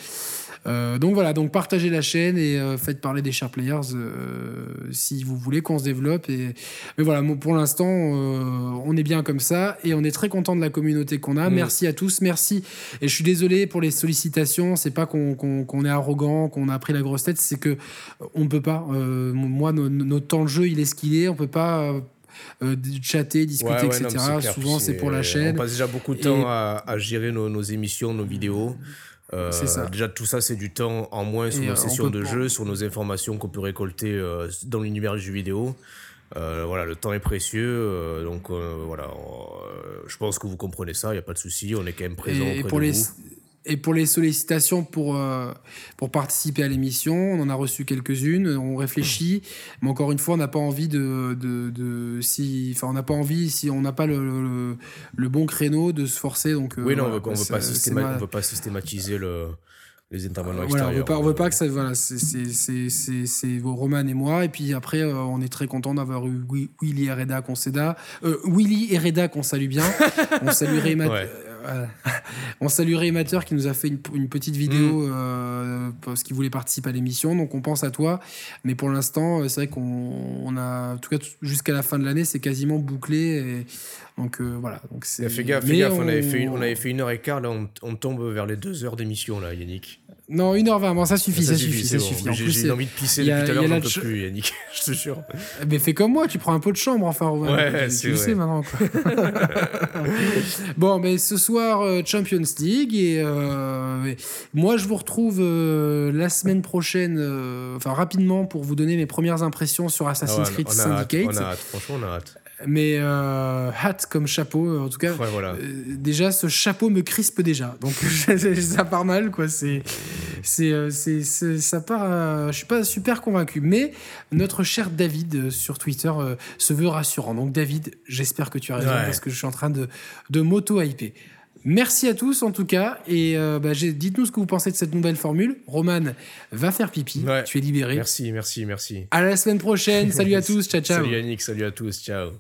donc voilà, donc partagez la chaîne et euh, faites parler des chers players euh, si vous voulez qu'on se développe. Et... Mais voilà, pour l'instant, on est bien comme ça et on est très content de la communauté qu'on a. Mm. Merci à tous, merci. Et je suis désolé pour les sollicitations. C'est pas qu'on est arrogant, qu'on a pris la grosse tête, c'est que on ne peut pas. moi, notre temps de jeu, il est ce qu'il est. On peut pas. chatter, discuter, etc. Souvent, c'est pour la chaîne. On passe déjà beaucoup de temps à, gérer nos, nos, émissions, nos vidéos. Euh, ça. Déjà, tout ça, c'est du temps en moins sur nos euh, sessions de jeu, sur nos informations qu'on peut récolter euh, dans l'univers du jeu vidéo. voilà, le temps est précieux, donc voilà, je pense que vous comprenez ça, il n'y a pas de souci, on est quand même présent et, pour les, vous. Et pour les sollicitations pour, euh, pour participer à l'émission, on en a reçu quelques-unes, on réfléchit, mais encore une fois, on n'a pas envie de, de, de, si, enfin, on n'a pas envie si on n'a pas le, le, bon créneau de se forcer. Donc, euh, oui, non, on veut, veut, pas veut pas systématiser le, les intervenants extérieurs. on veut pas, on veut pas que ça, voilà, c'est vos Roman et moi, et puis après, euh, on est très content d'avoir eu Willy et Reda qu'on Willy et Reda qu'on salue bien. on salue ouais. on salue Rémateur qui nous a fait une, petite vidéo mm. euh, parce qu'il voulait participer à l'émission. Donc on pense à toi. Mais pour l'instant, euh, c'est vrai qu'on a, en tout cas jusqu'à la fin de l'année, c'est quasiment bouclé. Et, donc euh, voilà. Donc c'est. Fais gaffe, on... on... avait fait une, on avait fait une heure et quart. Là, on, tombe vers les deux heures d'émission là, Yannick. Non, 1h20, bon, ça suffit, ça, suffit, ça suffit. J'ai envie de pisser depuis tout à l'heure, j'en peux plus, Yannick, je te jure. Mais fais comme moi, tu prends un pot de chambre, enfin, Ouais, tu le sais maintenant. Quoi. bon, mais ce soir, euh, Champions League, et euh, moi, je vous retrouve euh, la semaine prochaine, enfin, rapidement, pour vous donner mes premières impressions sur Assassin's ah Creed Syndicate. on a hâte, franchement, on a hâte. Mais euh, hat comme chapeau, en tout cas. voilà. Euh, déjà, ce chapeau me crispe déjà. Donc ça part mal, quoi. C'est, c'est, euh, c'est, ça part. je suis pas super convaincu. Mais notre cher David sur Twitter se veut rassurant. Donc David, j'espère que tu as raison parce que je suis en train de, de m'auto-hyper. Merci à tous en tout cas et bah, dites-nous ce que vous pensez de cette nouvelle formule. Roman va faire pipi, tu es libéré. Merci, merci, merci. À la semaine prochaine. Salut à tous, ciao ciao. Salut Yannick, salut à tous, ciao.